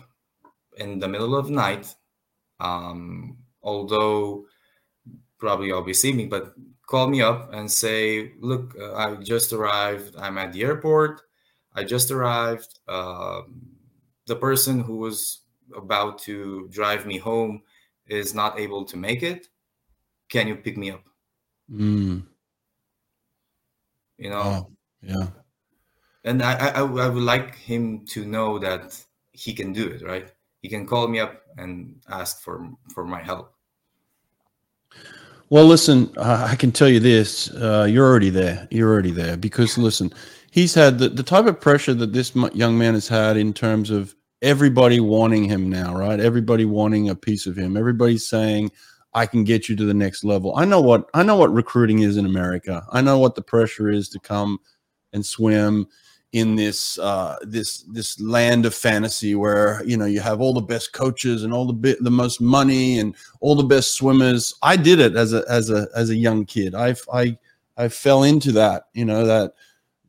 in the middle of night um, although probably i'll be sleeping but call me up and say look uh, i just arrived. I'm at the airport I just arrived. Uh, the person who was about to drive me home is not able to make it. Can you pick me up? Mm. You know? Oh, yeah. And I, I, I would like him to know that he can do it, right? He can call me up and ask for for my help. Well, listen, I can tell you this: uh, you're already there. You're already there because listen, he's had the, the type of pressure that this young man has had in terms of everybody wanting him now, right? Everybody wanting a piece of him. Everybody's saying, I can get you to the next level. I know what I know what recruiting is in America. I know what the pressure is to come and swim in this uh, this this land of fantasy where you know you have all the best coaches and all the bit the most money and all the best swimmers. I did it as a as a as a young kid. I I I fell into that. You know that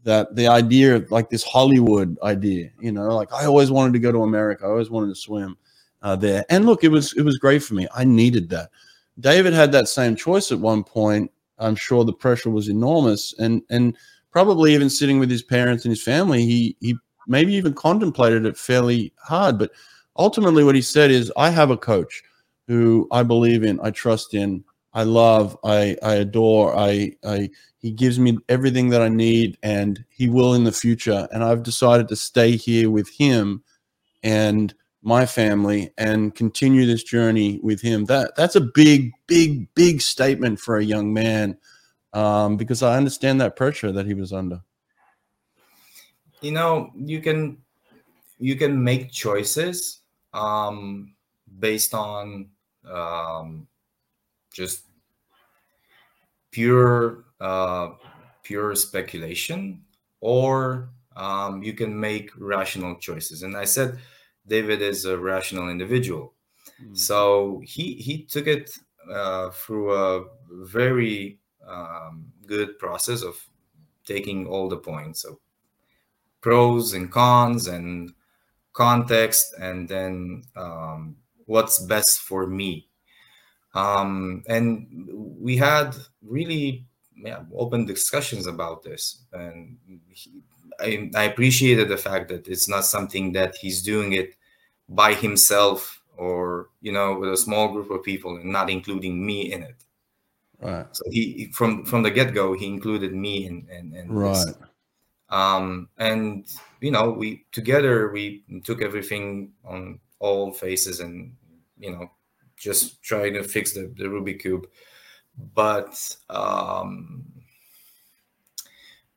that the idea of like this Hollywood idea, you know, like I always wanted to go to America. I always wanted to swim uh, there. And look, it was it was great for me. I needed that. David had that same choice at one point. I'm sure the pressure was enormous, and and probably even sitting with his parents and his family, he he maybe even contemplated it fairly hard. But ultimately, what he said is, I have a coach who I believe in, I trust in, I love, I I adore, I I he gives me everything that I need, and He will in the future. And I've decided to stay here with Him and my family and continue this journey with him. That that's a big, big, big statement for a young man, um, because I understand that pressure that he was under. You know, you can you can make choices um, based on um, just pure uh, pure speculation, or um, you can make rational choices. And I said David is a rational individual. Mm-hmm. So he he took it uh, through a very um, good process of taking all the points of pros and cons and context, and then um, what's best for me. Um, and we had really yeah, open discussions about this, and he, I, I appreciated the fact that it's not something that he's doing it by himself or you know with a small group of people and not including me in it. Right. So he from from the get-go he included me in and and right. This. um and you know we together we took everything on all faces and you know just trying to fix the, the rubik cube but um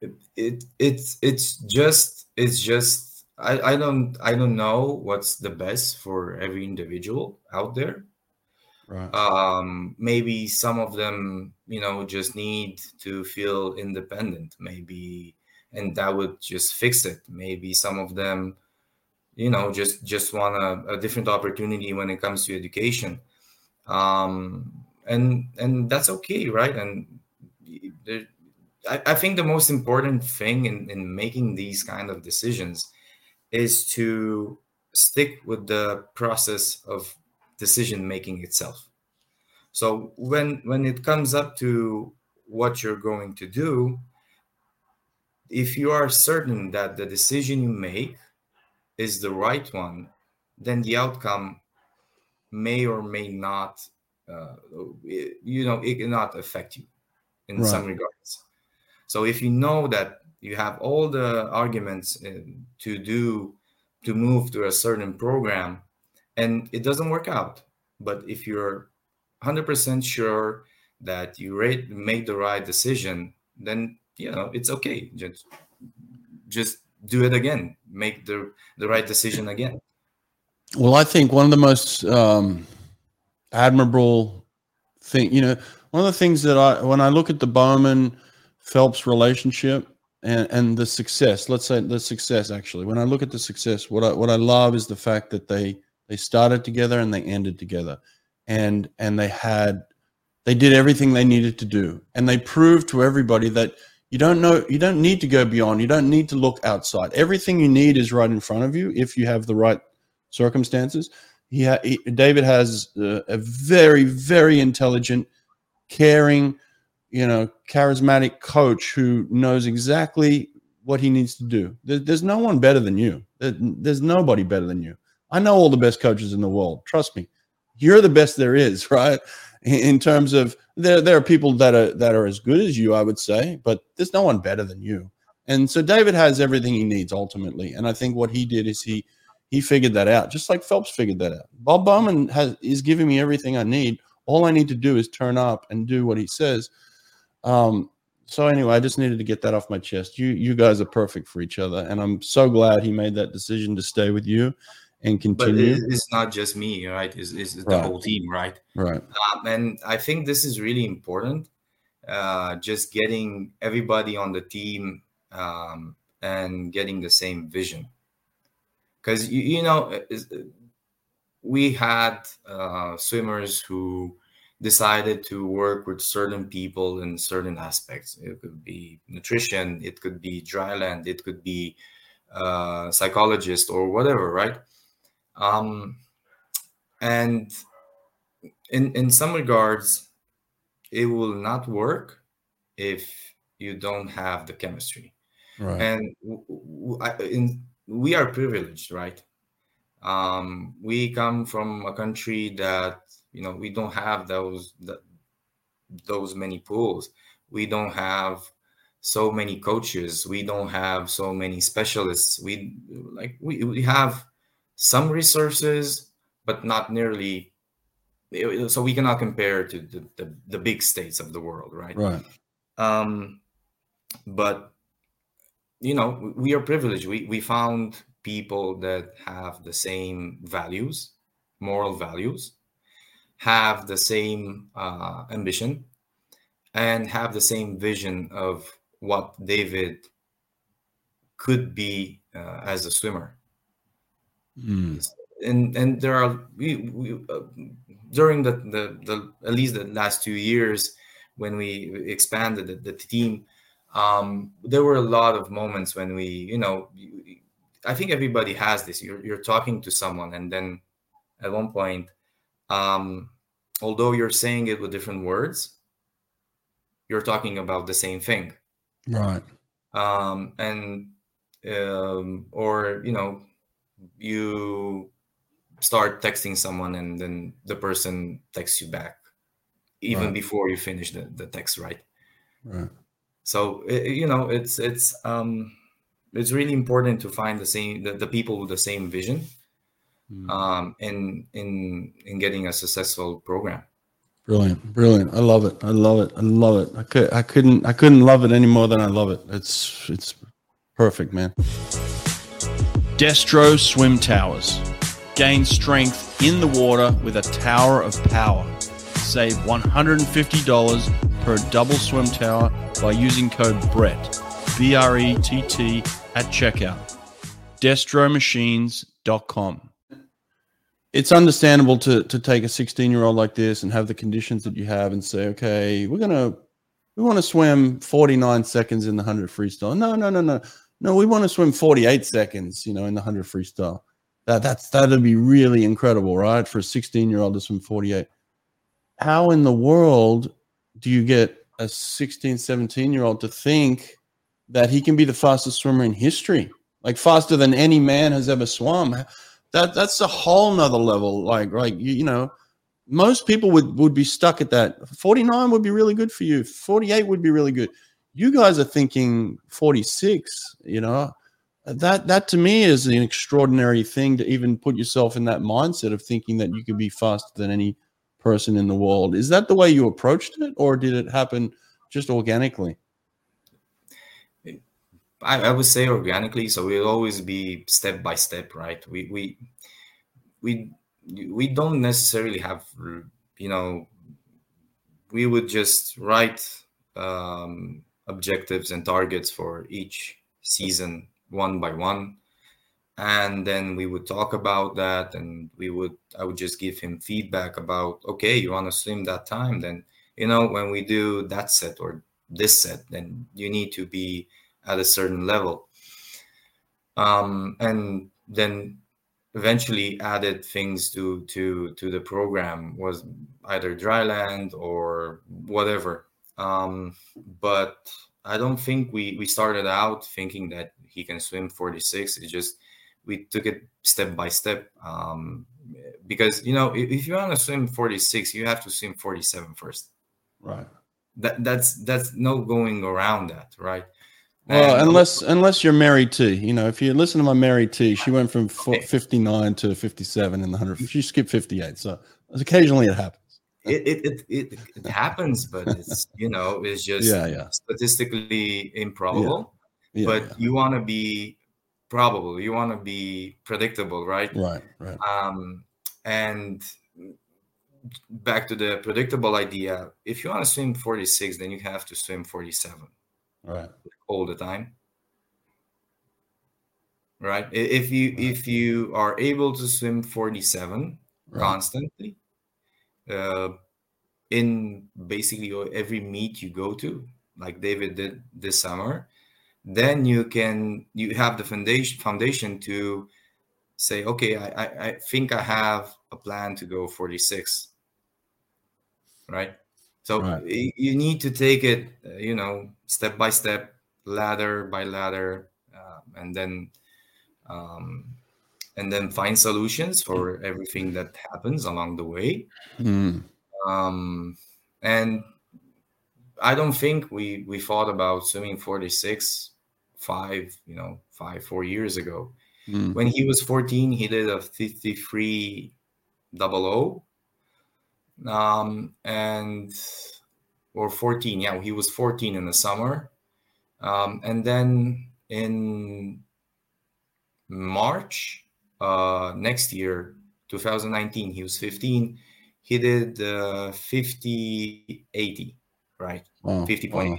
it, it it's it's just it's just I, I don't I don't know what's the best for every individual out there. Right. Um, maybe some of them, you know, just need to feel independent. Maybe, and that would just fix it. Maybe some of them, you know, just just want a, a different opportunity when it comes to education. Um, and and that's okay, right? And there, I, I think the most important thing in, in making these kind of decisions is to stick with the process of decision making itself so when when it comes up to what you're going to do if you are certain that the decision you make is the right one then the outcome may or may not uh, you know it cannot affect you in right. some regards. So if you know that you have all the arguments uh, to do to move to a certain program and it doesn't work out but if you're 100% sure that you rate, make the right decision then you know it's okay. Just just do it again. Make the the right decision again well i think one of the most um admirable thing you know one of the things that i when i look at the bowman phelps relationship and and the success let's say the success actually when i look at the success what i what i love is the fact that they they started together and they ended together. And and they had they did everything they needed to do. And they proved to everybody that you don't know you don't need to go beyond you don't need to look outside. Everything you need is right in front of you if you have the right circumstances he, ha- he david has a, a very very intelligent caring you know, charismatic coach who knows exactly what he needs to do. there's no one better than you. there's nobody better than you. I know all the best coaches in the world. Trust me. You're the best there is, *laughs* right? In terms of there, there are people that are that are as good as you, I would say, but there's no one better than you. And so David has everything he needs ultimately. And I think what he did is he he figured that out, just like Phelps figured that out. Bob Bowman has is giving me everything I need. All I need to do is turn up and do what he says. Um, so anyway, I just needed to get that off my chest. You you guys are perfect for each other, and I'm so glad he made that decision to stay with you and continue. But it's not just me, right? It's, it's the right. whole team, right? Right. Um, and I think this is really important. Uh, just getting everybody on the team um, and getting the same vision, because you, you know we had uh, swimmers who decided to work with certain people in certain aspects. It could be nutrition, it could be dryland, it could be uh, psychologist or whatever, right? Um, and in in some regards, it will not work if you don't have the chemistry. Right. And w- w- in, we are privileged, right? Um, we come from a country that you know we don't have those those many pools we don't have so many coaches we don't have so many specialists we like we, we have some resources, but not nearly. So we cannot compare to the, the, the big states of the world, right? Right. Um, but you know, we are privileged. We we found people that have the same values, moral values, have the same uh, ambition, and have the same vision of what David could be uh, as a swimmer. Mm. And and there are we, we uh, during the, the the at least the last two years when we expanded the, the team, um, there were a lot of moments when we you know I think everybody has this. You're you're talking to someone and then at one point, um, although you're saying it with different words, you're talking about the same thing right um and um or you know you start texting someone and then the person texts you back even right. before you finish the, the text right right so it, you know it's it's um it's really important to find the same the, the people with the same vision mm. um in in in getting a successful program Brilliant, brilliant. I love it. I love it. I love it. I could I couldn't I couldn't love it any more than I love it. It's it's perfect, man. Destro Swim Towers. Gain strength in the water with a tower of power. Save $150 per double swim tower by using code BRETT, B R E T T, at checkout. DestroMachines.com it's understandable to to take a 16 year old like this and have the conditions that you have and say, okay, we're gonna we want to swim 49 seconds in the 100 freestyle. No, no, no, no, no. We want to swim 48 seconds, you know, in the 100 freestyle. That that's that'd be really incredible, right? For a 16 year old to swim 48. How in the world do you get a 16, 17 year old to think that he can be the fastest swimmer in history, like faster than any man has ever swum? that that's a whole nother level. Like, like you, you know, most people would would be stuck at that. 49 would be really good for you. 48 would be really good. You guys are thinking 46, you know. That that to me is an extraordinary thing to even put yourself in that mindset of thinking that you could be faster than any person in the world. Is that the way you approached it, or did it happen just organically? I, I would say organically. So we'll always be step by step, right? We we we we don't necessarily have you know we would just write um, objectives and targets for each season one by one and then we would talk about that and we would i would just give him feedback about okay you want to swim that time then you know when we do that set or this set then you need to be at a certain level. Um, and then eventually added things to to to the program was either dry land or whatever. Um, but I don't think we we started out thinking that he can swim 46. It just we took it step by step um, because you know if, if you want to swim 46, you have to swim 47 first. Right. That that's that's no going around that, right? Well, unless unless you're married to, you know, if you listen to my Mary T, she went from 59 to 57 in the 100. She skipped 58. So occasionally it happens. It, it, it, it, it happens, but it's, you know, it's just *laughs* yeah, yeah. statistically improbable. Yeah. Yeah, but yeah. you want to be probable. You want to be predictable, right? Right, right. Um, and back to the predictable idea, if you want to swim 46, then you have to swim 47 right all the time right if you right. if you are able to swim 47 right. constantly uh, in basically every meet you go to like david did this summer then you can you have the foundation foundation to say okay i i, I think i have a plan to go 46 right so right. you need to take it, uh, you know, step by step, ladder by ladder, uh, and then um, and then find solutions for everything that happens along the way. Mm. Um, and I don't think we we thought about swimming 46 five, you know, five, four years ago. Mm. When he was 14, he did a 53 double O. Um, and or 14, yeah, he was 14 in the summer. Um, and then in March uh, next year, 2019, he was 15. He did uh, 50 80, right? Wow. 50 wow.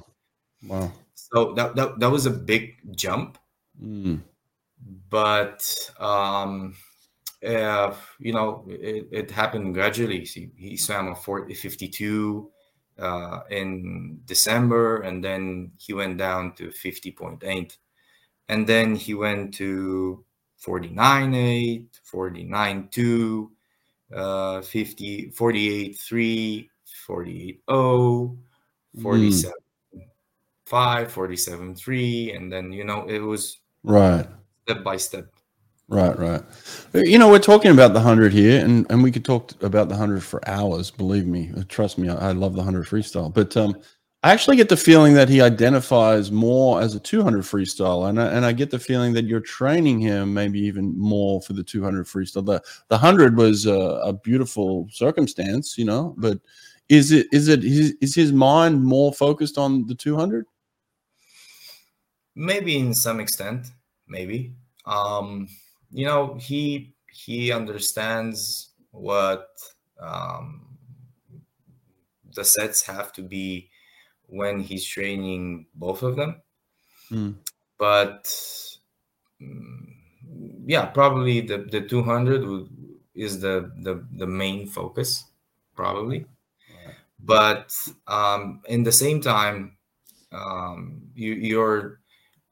wow. So that, that, that was a big jump. Mm. But, um, uh, you know, it, it happened gradually. See, he swam a 40, 52 uh, in December, and then he went down to 50.8. And then he went to 49.8, 49.2, uh, 50, 48.3, 48.0, 47. Mm. 5 47 3 and then you know it was right step by step right right you know we're talking about the 100 here and and we could talk about the 100 for hours believe me trust me i, I love the 100 freestyle but um I actually get the feeling that he identifies more as a 200 freestyle, and I, and I get the feeling that you're training him maybe even more for the 200 freestyle. The the 100 was a, a beautiful circumstance, you know, but is it is it is, is his mind more focused on the 200? Maybe in some extent, maybe. Um, you know, he he understands what um, the sets have to be when he's training both of them. Mm. But yeah, probably the, the 200 would, is the, the, the main focus, probably. But um, in the same time, um, you, you're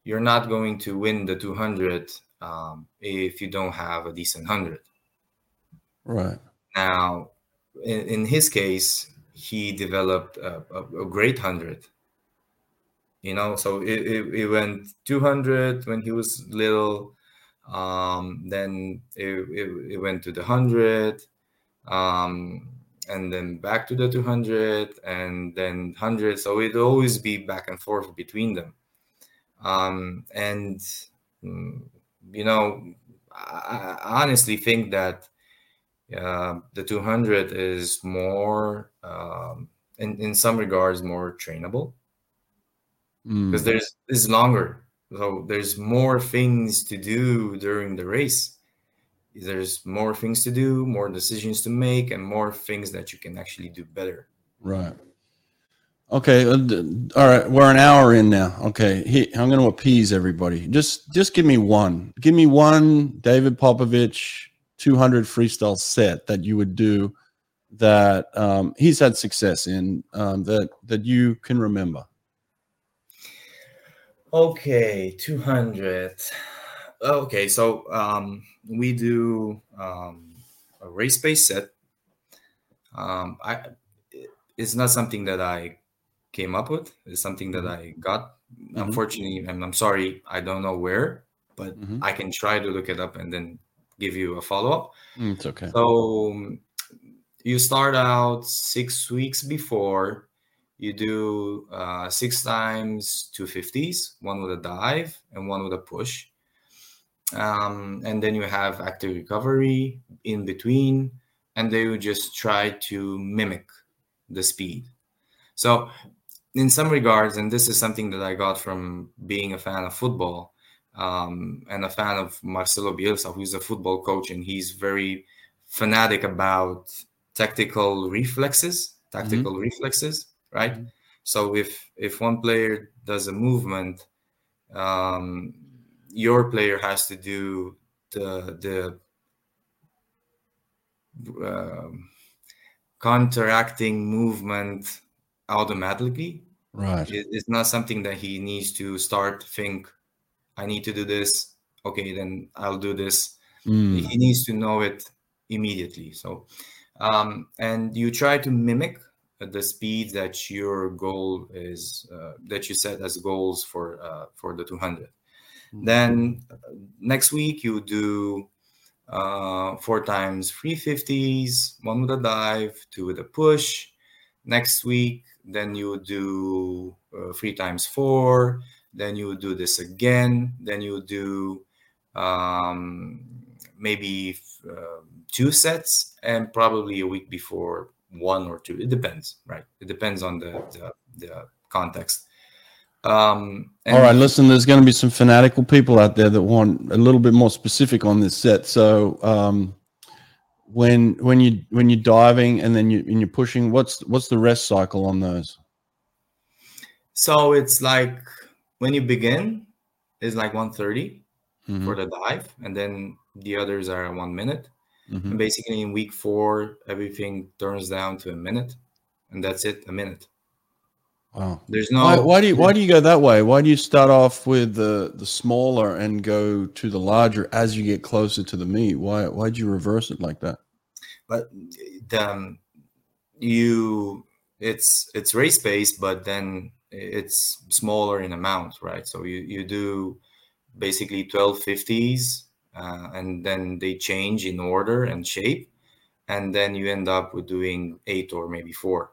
you're not going to win the 200 um, if you don't have a decent 100. Right. Now, in, in his case, he developed a, a, a great hundred. You know, so it, it, it, went 200 when he was little. Um, then it, it, it went to the 100. Um, and then back to the 200 and then 100 so it'd always be back and forth between them. Um, and mm, you know I, I honestly think that uh, the 200 is more um, in, in some regards more trainable. Because mm. there's is longer. So there's more things to do during the race there's more things to do more decisions to make and more things that you can actually do better. Right. Okay uh, all right we're an hour in now. Okay i'm going to appease everybody. Just just give me one. Give me one david Popovici 200 freestyle set that you would do that um, he's had success in um, that that you can remember? Okay, 200. Okay, so um, we do um, a race-based set. Um, I it's not something that I came up with. It's something that mm-hmm. I got. Mm-hmm. Unfortunately, and I'm sorry, I don't know where, but mm-hmm. I can try to look it up and then give you a follow up. Mm, it's okay. So you start out six weeks before. You do uh, six times 250s, one with a dive and one with a push. Um, and then you have active recovery in between, and they would just try to mimic the speed. So, in some regards, and this is something that I got from being a fan of football, um, and a fan of Marcelo Bielsa, who's a football coach, and he's very fanatic about tactical reflexes, tactical mm-hmm. reflexes, right? Mm-hmm. So if if one player does a movement, um, your player has to do the the uh, counteracting movement automatically. Right. It, it's not something that he needs to start think I need to do this. Okay, then I'll do this. Mm. He needs to know it immediately. So, um, and you try to mimic the speed that your goal is uh, that you set as goals for uh, for the 200. Mm. Then next week you do uh, four times 350s, one with a dive, two with a push. Next week, then you do uh, three times four, then you do this again then you do um, maybe uh, two sets, and probably a week before one or two. It depends, right? It depends on the the, the context. Um, All right, listen. There's going to be some fanatical people out there that want a little bit more specific on this set. So, um, when when you when you're diving and then you and you're pushing, what's what's the rest cycle on those? So it's like when you begin, it's like 130 Mhm. for the dive, and then the others are one minute. Mhm. And basically, in week four, everything turns down to a minute, and that's it, a minute. Wow. There's no. Why, why do you why do you go that way? Why do you start off with the the smaller and go to the larger as you get closer to the meat? Why why do you reverse it like that? but the, um, you it's it's race based but then it's smaller in amount right so you you do basically 12 50s uh, and then they change in order and shape and then you end up with doing eight or maybe four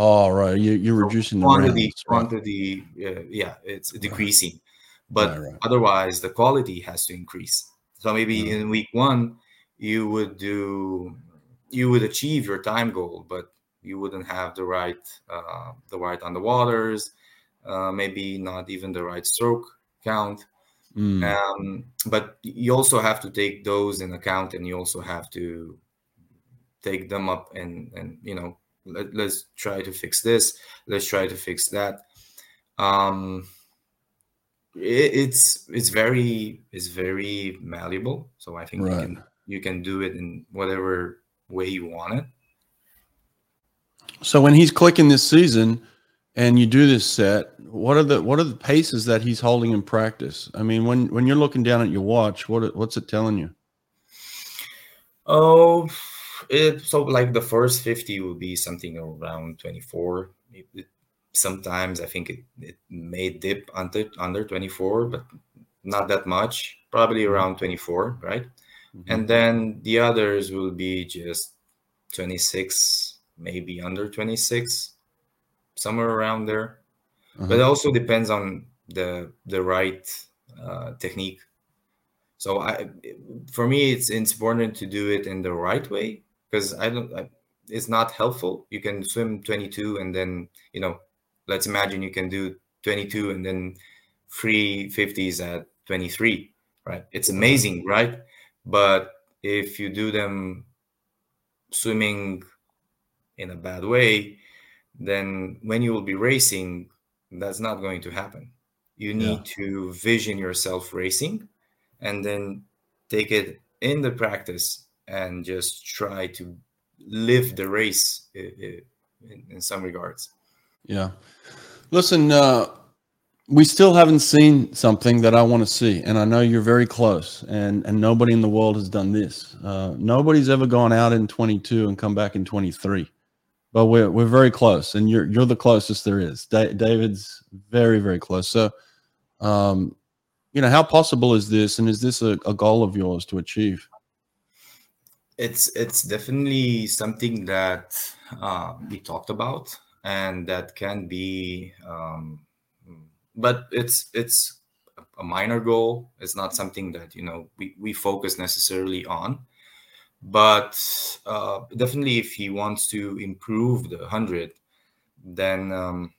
Oh right, you you're reducing the quantity rounds, right? quantity uh, yeah it's decreasing. But Right, right. otherwise the quality has to increase. So maybe in week one you would do you would achieve your time goal but you wouldn't have the right uh, the right on the waters uh, maybe not even the right stroke count. Mm, um, but you also have to take those in account and you also have to take them up and and you know let, let's try to fix this. Let's try to fix that. Um it, it's it's very it's very malleable. So i think you can you can do it in whatever way you want it. So when he's clicking this season, and you do this set, what are the what are the paces that he's holding in practice? I mean, when when you're looking down at your watch, what what's it telling you? Oh, it so like the first 50 will be something around 24. It- it- sometimes I think it, it may dip under under 24, but not that much. Probably around 24, right? And then the others will be just 26, maybe under 26, somewhere around there. But it Uh-huh. also depends on the the right uh, technique. So I, for me, it's it's important to do it in the right way because I don't. I, it's not helpful. You can swim 22 and then you know, let's imagine you can do 22 and then free 50s at 23. Right? It's mm-hmm. amazing, right? But if you do them swimming in a bad way, then when you will be racing, that's not going to happen. You need to vision yourself racing and then take it in the practice and just try to live the race i- i- in, in some regards. Yeah. Listen, uh, we still haven't seen something that I want to see, and I know you're very close, and and nobody in the world has done this. Uh, nobody's ever gone out in 22 and come back in 23, but we're we're very close, and you're you're the closest there is. Da- David's very very close. So, um, you know, how possible is this, and is this a, a goal of yours to achieve? It's it's definitely something that uh, we talked about and that can be, um, but it's it's a minor goal. It's not something that you know we, we focus necessarily on. But uh, definitely, if he wants to improve the hundred, then um,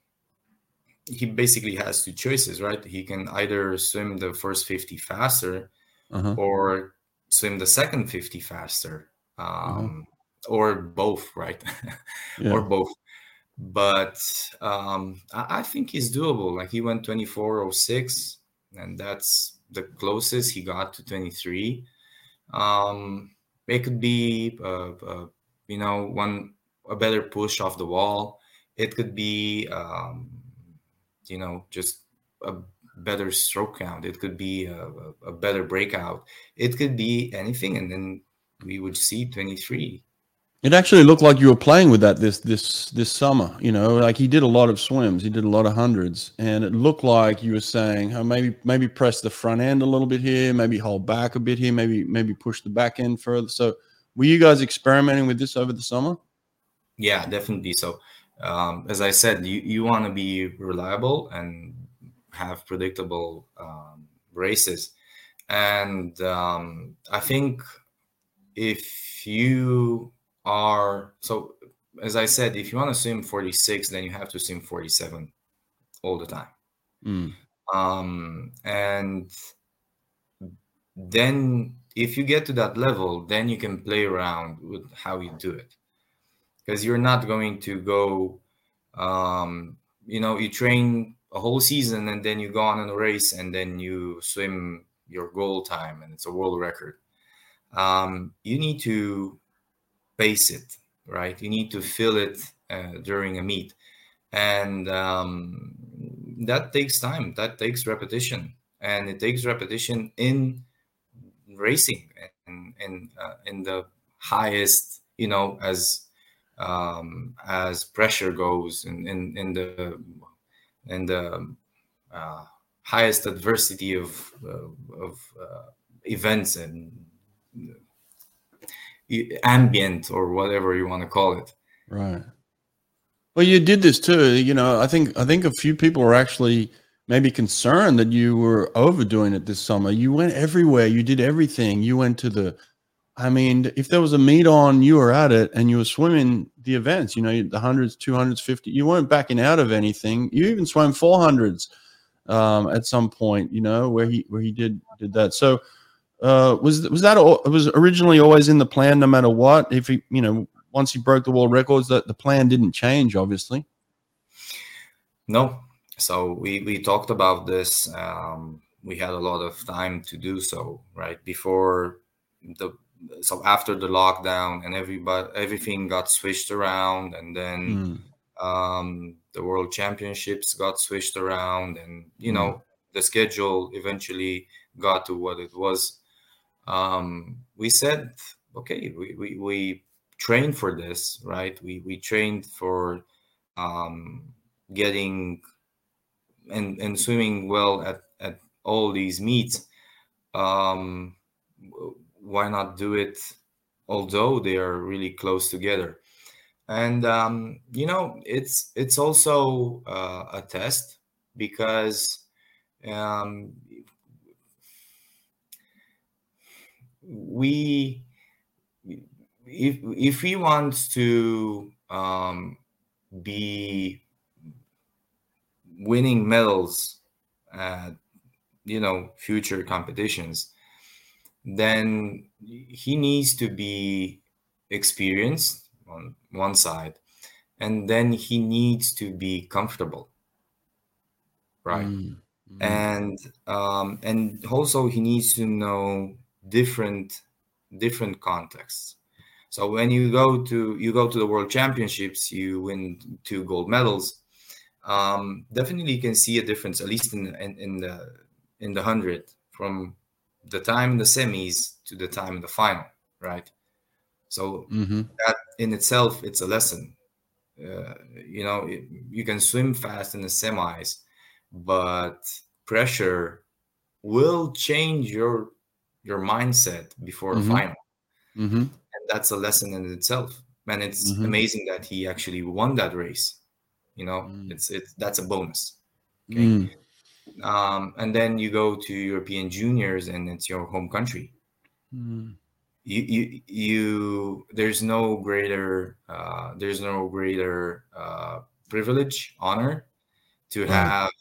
he basically has two choices, right? He can either swim the first fifty faster, Uh-huh. or swim the second 50 faster um, or both right? *laughs* Yeah. or both. But um, I, I think he's doable. Like he went 2406 and that's the closest he got to 23 um, it could be uh, uh, you know one a better push off the wall. It could be um, you know just a better stroke count. It could be a, a better breakout. It could be anything and then we would see 23 It actually looked like you were playing with that this this this summer. You know, like he did a lot of swims, he did a lot of hundreds, and it looked like you were saying, "Oh, maybe maybe press the front end a little bit here, maybe hold back a bit here, maybe maybe push the back end further." So, were you guys experimenting with this over the summer? yeah definitely so um, as i said you, you want to be reliable and have predictable um, races and um, I think if you are so, as I said, if you want to swim 46, then you have to swim 47 all the time. Mm. Um, and then if you get to that level, then you can play around with how you do it because you're not going to go, um, you know, you train a whole season and then you go on a race and then you swim your goal time and it's a world record. Um, you need to pace it, right? You need to feel it uh, during a meet. And um, that takes time, that takes repetition. And it takes repetition in racing and in, uh, in the highest, you know, as um, as pressure goes in, in, in the in the uh, highest adversity of of uh, events and ambient or whatever you want to call it. Right. Well, you did this too. You know, I think I think a few people were actually maybe concerned that you were overdoing it this summer. You went everywhere. You did everything. You went to the. I mean, if there was a meet on, you were at it, and you were swimming the events. You know, the hundreds, two hundreds, fifty. You weren't backing out of anything. You even swam four hundreds um, at some point. You know, where he where he did did that. So uh, was was that was originally always in the plan, no matter what? If he, you know, once he broke the world records, that the plan didn't change, obviously. No, so we we talked about this. Um, we had a lot of time to do so, right before the so after the lockdown and everybody everything got switched around, and then mm. um, the world championships got switched around, and you mm. know the schedule eventually got to what it was um, we said, okay, we, we, we trained for this, right? We, we trained for um, getting and, and swimming well at, at all these meets. Um, why not do it although they are really close together? And um, you know, it's it's also uh, a test because um, we if if he wants to um, be winning medals at you know future competitions then he needs to be experienced on one side and then he needs to be comfortable. Right. Mm-hmm. and um, and also he needs to know different different contexts. So when you go to you go to the World Championships, you win two gold medals. Um, definitely, you can see a difference, at least in, in, in the in the hundred, from the time in the semis to the time in the final, right? So mm-hmm. that in itself, it's a lesson. Uh, you know, it, you can swim fast in the semis, but pressure will change your your mindset before mm-hmm. the final. Mm-hmm. And that's a lesson in itself. And it's mm-hmm. amazing that he actually won that race. You know, mm. it's it's that's a bonus. Okay. Mm. Um, and then you go to European juniors and it's your home country. Mm. You, you you there's no greater uh, there's no greater uh, privilege honor to have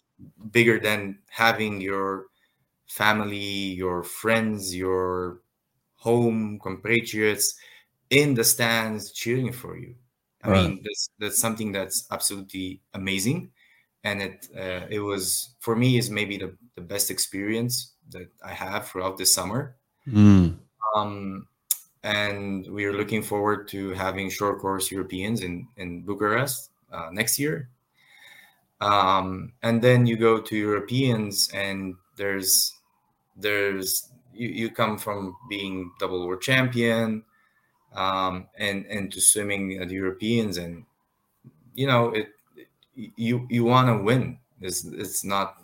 bigger than having your family, your friends, your home compatriots in the stands cheering for you. I right. mean, that's that's something that's absolutely amazing, and it uh, it was for me is maybe the, the best experience that I have throughout this summer. Mm. Um, and we are looking forward to having short course Europeans in in Bucharest uh, next year. Um, and then you go to Europeans, and there's there's you, you come from being double world champion um, and and to swimming at Europeans and you know it, you you want to win. It's, it's not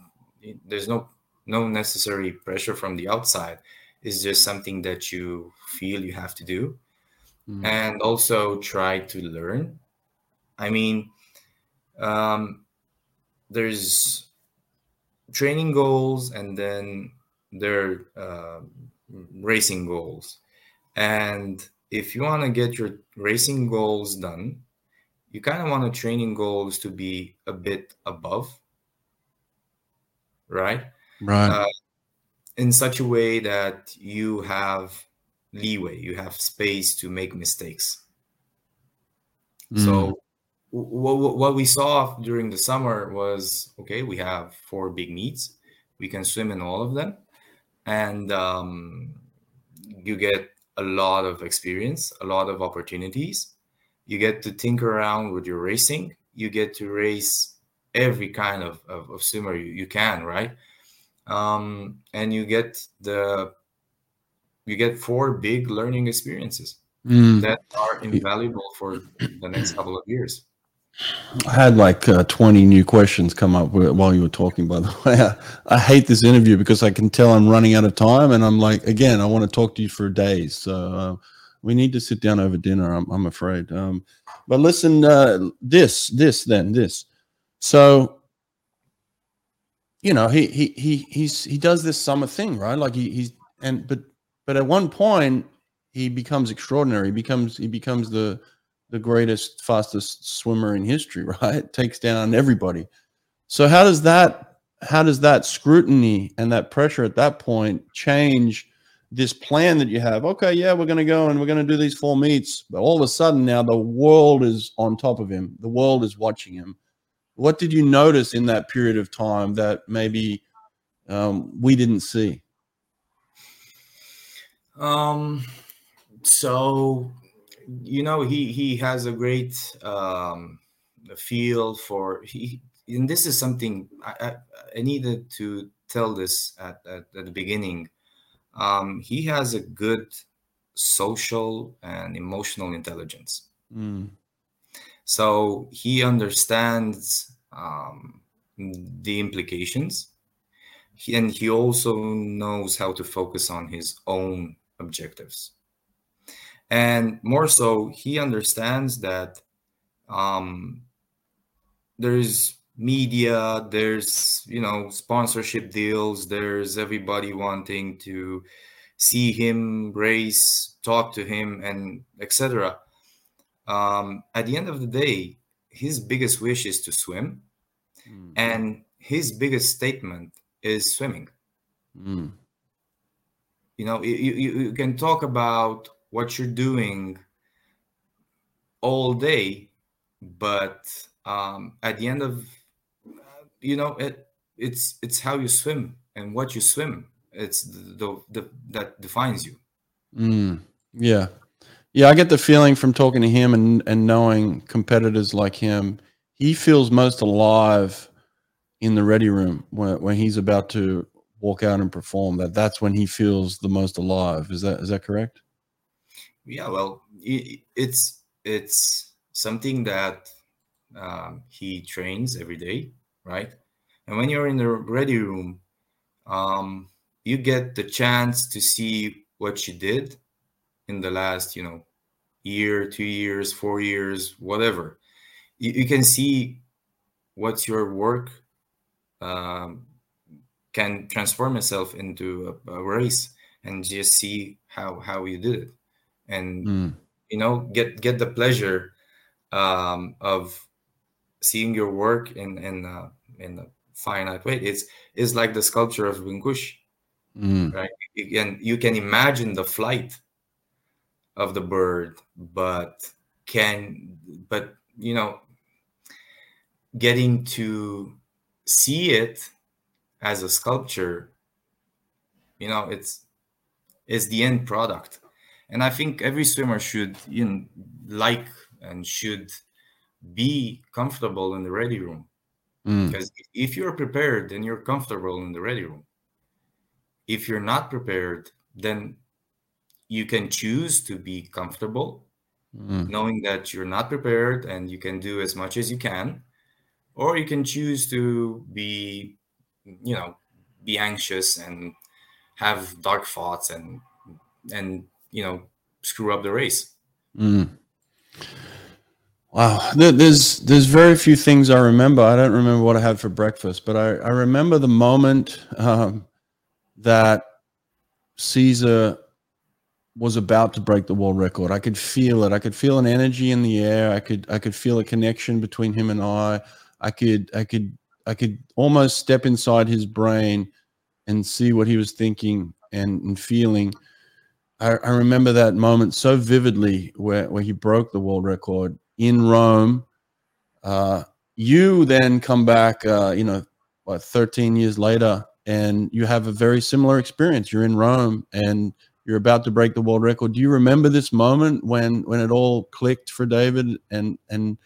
there's no no necessary pressure from the outside. It's just something that you feel you have to do. Mm. and also try to learn. I mean um, there's training goals and then their uh, racing goals. And if you want to get your racing goals done, you kind of want the training goals to be a bit above, right? Right. Uh, in such a way that you have leeway, you have space to make mistakes. Mm. So what, what we saw during the summer was okay we have four big meets we can swim in all of them and um, you get a lot of experience a lot of opportunities. You get to tinker around with your racing. You get to race every kind of, of, of swimmer you, you can right? Um, and you get the you get four big learning experiences Mm. that are invaluable for the next couple of years I had like uh, 20 new questions come up while you were talking, by the *laughs* way. I, I hate this interview because I can tell I'm running out of time. And I'm like, again, I want to talk to you for days. So uh, we need to sit down over dinner, I'm, I'm afraid. Um, but listen, uh, this, this, then this. So, you know, he, he, he, he's, he does this summer thing, right? Like he, he's, and, but, but at one point he becomes extraordinary. He becomes, he becomes the, the greatest, fastest swimmer in history, *laughs* right? Takes down everybody. So how does that how does that scrutiny and that pressure at that point change this plan that you have? Okay, yeah, we're going to go and we're going to do these four meets, but all of a sudden now the world is on top of him. The world is watching him. What did you notice in that period of time that maybe um, we didn't see? Um, so you know he he has a great um feel for he and this is something I, I, I needed to tell this at, at, at the beginning. Um, he has a good social and emotional intelligence. Mm. So he understands um, the implications, he, and he also knows how to focus on his own objectives. And more so, he understands that um, there's media, there's you know sponsorship deals, there's everybody wanting to see him race, talk to him, and etc. Um, at the end of the day, his biggest wish is to swim, Mm. and his biggest statement is swimming. Mm. You know, you, you, you can talk about what you're doing all day, but um, at the end of, you know, it it's it's how you swim and what you swim. It's the, the, the that defines you. Mm, yeah. Yeah, I get the feeling from talking to him and, and knowing competitors like him, he feels most alive in the ready room when, when he's about to walk out and perform. That that's when he feels the most alive. Is that is that correct? Yeah, well, it's it's something that um, he trains every day, right? And when you're in the ready room, um, you get the chance to see what you did in the last, you know, year, two years, four years, whatever. You, you can see what's your work um, can transform itself into a, a race and just see how how you did it and Mm, you know get get the pleasure um, of seeing your work in in uh, in a finite way. It's it's like the sculpture of Brâncuși, mm, right? You can you can imagine the flight of the bird, but can but you know getting to see it as a sculpture, you know, it's is the end product and i think every swimmer should you know like and should be comfortable in the ready room. Mm, because if you're prepared then you're comfortable in the ready room. If you're not prepared then you can choose to be comfortable mm, knowing that you're not prepared and you can do as much as you can or you can choose to be you know be anxious and have dark thoughts and and you know screw up the race mm. Wow, there's there's very few things I remember. I don't remember what I had for breakfast, but I, I remember the moment um, that César was about to break the world record. I could feel it. I could feel an energy in the air. I could I could feel a connection between him and I. I could I could I could almost step inside his brain and see what he was thinking and, and feeling. I, I remember that moment so vividly where, where he broke the world record in Rome. Uh, you then come back, uh, you know, what, 13 years later, and you have a very similar experience. You're in Rome and you're about to break the world record. Do you remember this moment when when it all clicked for David and and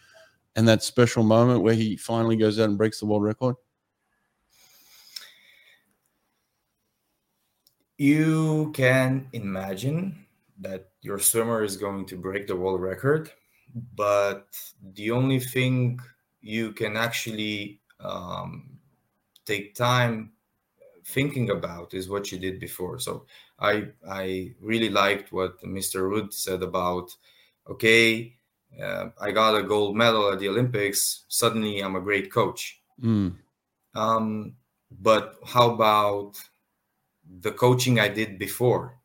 and that special moment where he finally goes out and breaks the world record? You can imagine that your swimmer is going to break the world record, but the only thing you can actually um, take time thinking about is what you did before. So I I really liked what Mr. Ruud said about okay, uh, I got a gold medal at the Olympics. Suddenly, I'm a great coach. Mm. Um, but how about the coaching I did before?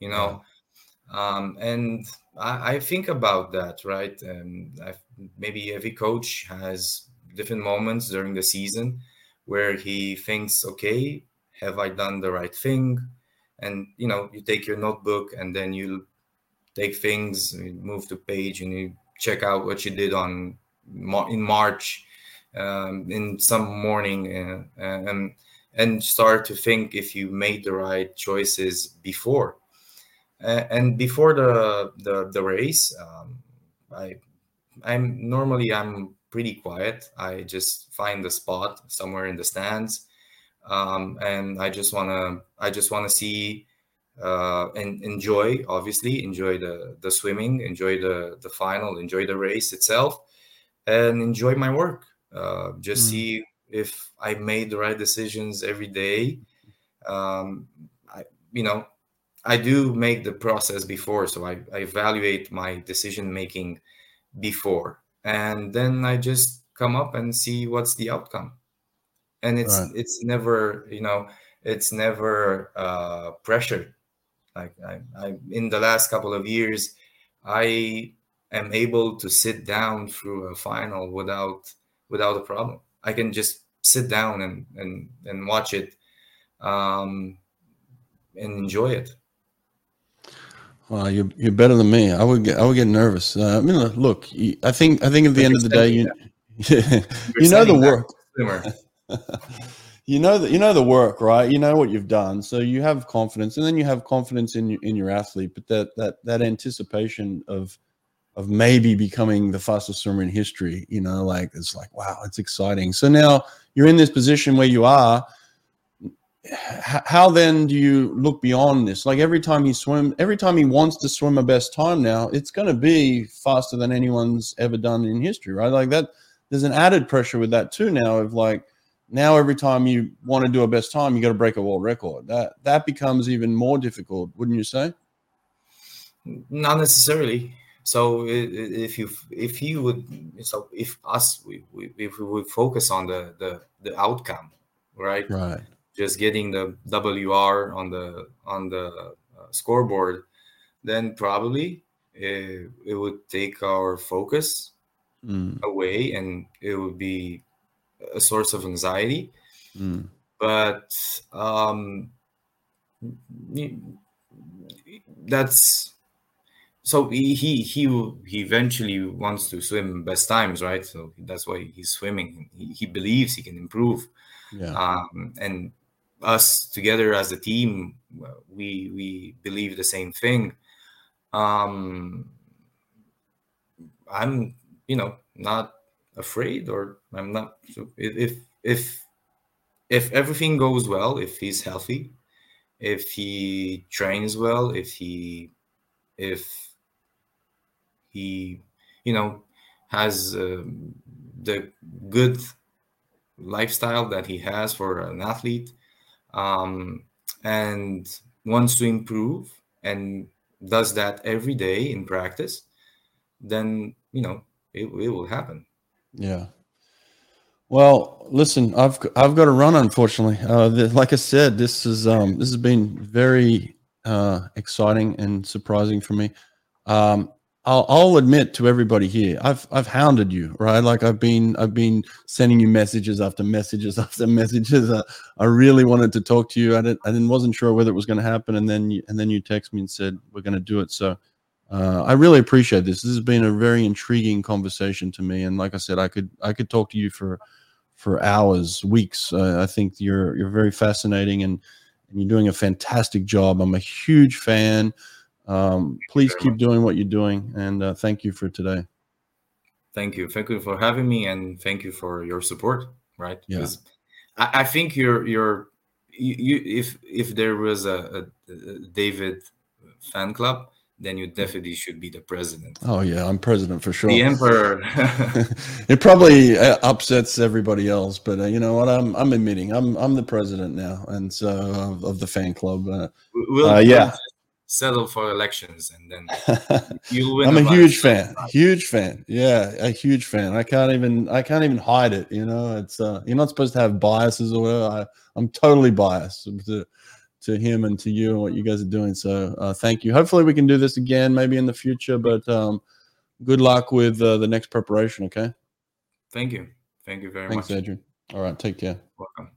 You know, um, and I, I, think about that, right? And I've, maybe every coach has different moments during the season where he thinks, okay, have I done the right thing? And you know, you take your notebook and then you take things, move to page, and you check out what you did on in March um, in some morning uh, and and start to think if you made the right choices before. Uh, and before the the, the race, um, I I'm normally I'm pretty quiet. I just find a spot somewhere in the stands, um, and I just wanna I just wanna see uh, and enjoy obviously enjoy the the swimming enjoy the the final enjoy the race itself and enjoy my work uh, just mm. see if i made the right decisions every day um, I, you know i do make the process before so I, I evaluate my decision making before and then i just come up and see what's the outcome and it's right. it's never you know it's never uh, pressured like I, I, in the last couple of years, I am able to sit down through a final without without a problem. I can just sit down and and and watch it, um, and enjoy it. Well, you're you're better than me. I would get I would get nervous. Uh, I mean, look, I think I think at the end of the day, you *laughs* *laughs* you know the work. you know that you know the work, right? You know what you've done, so you have confidence, and then you have confidence in in your athlete. But that that that anticipation of of maybe becoming the fastest swimmer in history, you know, like it's like wow, it's exciting. So now you're in this position where you are. How then do you look beyond this? Like every time he swim, every time he wants to swim a best time now, it's going to be faster than anyone's ever done in history, right? Like that. There's an added pressure with that too now of like now every time you want to do a best time, you got to break a world record. That that becomes even more difficult, wouldn't you say? Not necessarily. So if you if you would so if us we, we if we would focus on the the the outcome, right? Right. Just getting the WR on the on the uh, scoreboard, then probably it, it would take our focus mm. away, and it would be a source of anxiety. Mm. But um, that's so he, he he he eventually wants to swim best times, right? So that's why he's swimming. He, he believes he can improve. Yeah. Um, and us together as a team, we we believe the same thing. Um, I'm you know not afraid or i'm not if if if everything goes well if he's healthy if he trains well if he if he you know has uh, the good lifestyle that he has for an athlete um, and wants to improve and does that every day in practice then you know it, it will happen yeah. Well, listen, I've I've got to run. Unfortunately, uh, the, like I said, this is um, this has been very uh, exciting and surprising for me. Um, I'll, I'll admit to everybody here, I've I've hounded you, right? Like I've been I've been sending you messages after messages *laughs* after messages. Uh, I really wanted to talk to you. I didn't I didn't wasn't sure whether it was going to happen, and then you, and then you text me and said we're going to do it. So uh, I really appreciate this. This has been a very intriguing conversation to me, and like I said, I could I could talk to you for for hours, weeks. Uh, I think you're you're very fascinating, and and you're doing a fantastic job. I'm a huge fan. Um, please keep doing what you're doing, and uh, thank you for today. Thank you, thank you for having me, and thank you for your support. Right? Yeah. I, I think you're you're you, you if if there was a, a, a David fan club, then you definitely should be the president. Oh yeah, I'm president for sure. The emperor. *laughs* *laughs* it probably uh, upsets everybody else, but uh, you know what? I'm I'm admitting I'm I'm the president now, and so of, of the fan club. Uh, we'll, uh, yeah, settle for elections and then *laughs* you'll win. I'm a huge fan. Huge fan. Yeah, a huge fan. I can't even I can't even hide it. You know, it's uh, you're not supposed to have biases or whatever. I, I'm totally biased to to him and to you and what you guys are doing. So uh, thank you. Hopefully we can do this again, maybe in the future. But um, good luck with uh, the next preparation. Okay. Thank you. Thank you very Thanks, much. Adrian. All right. Take care. Welcome.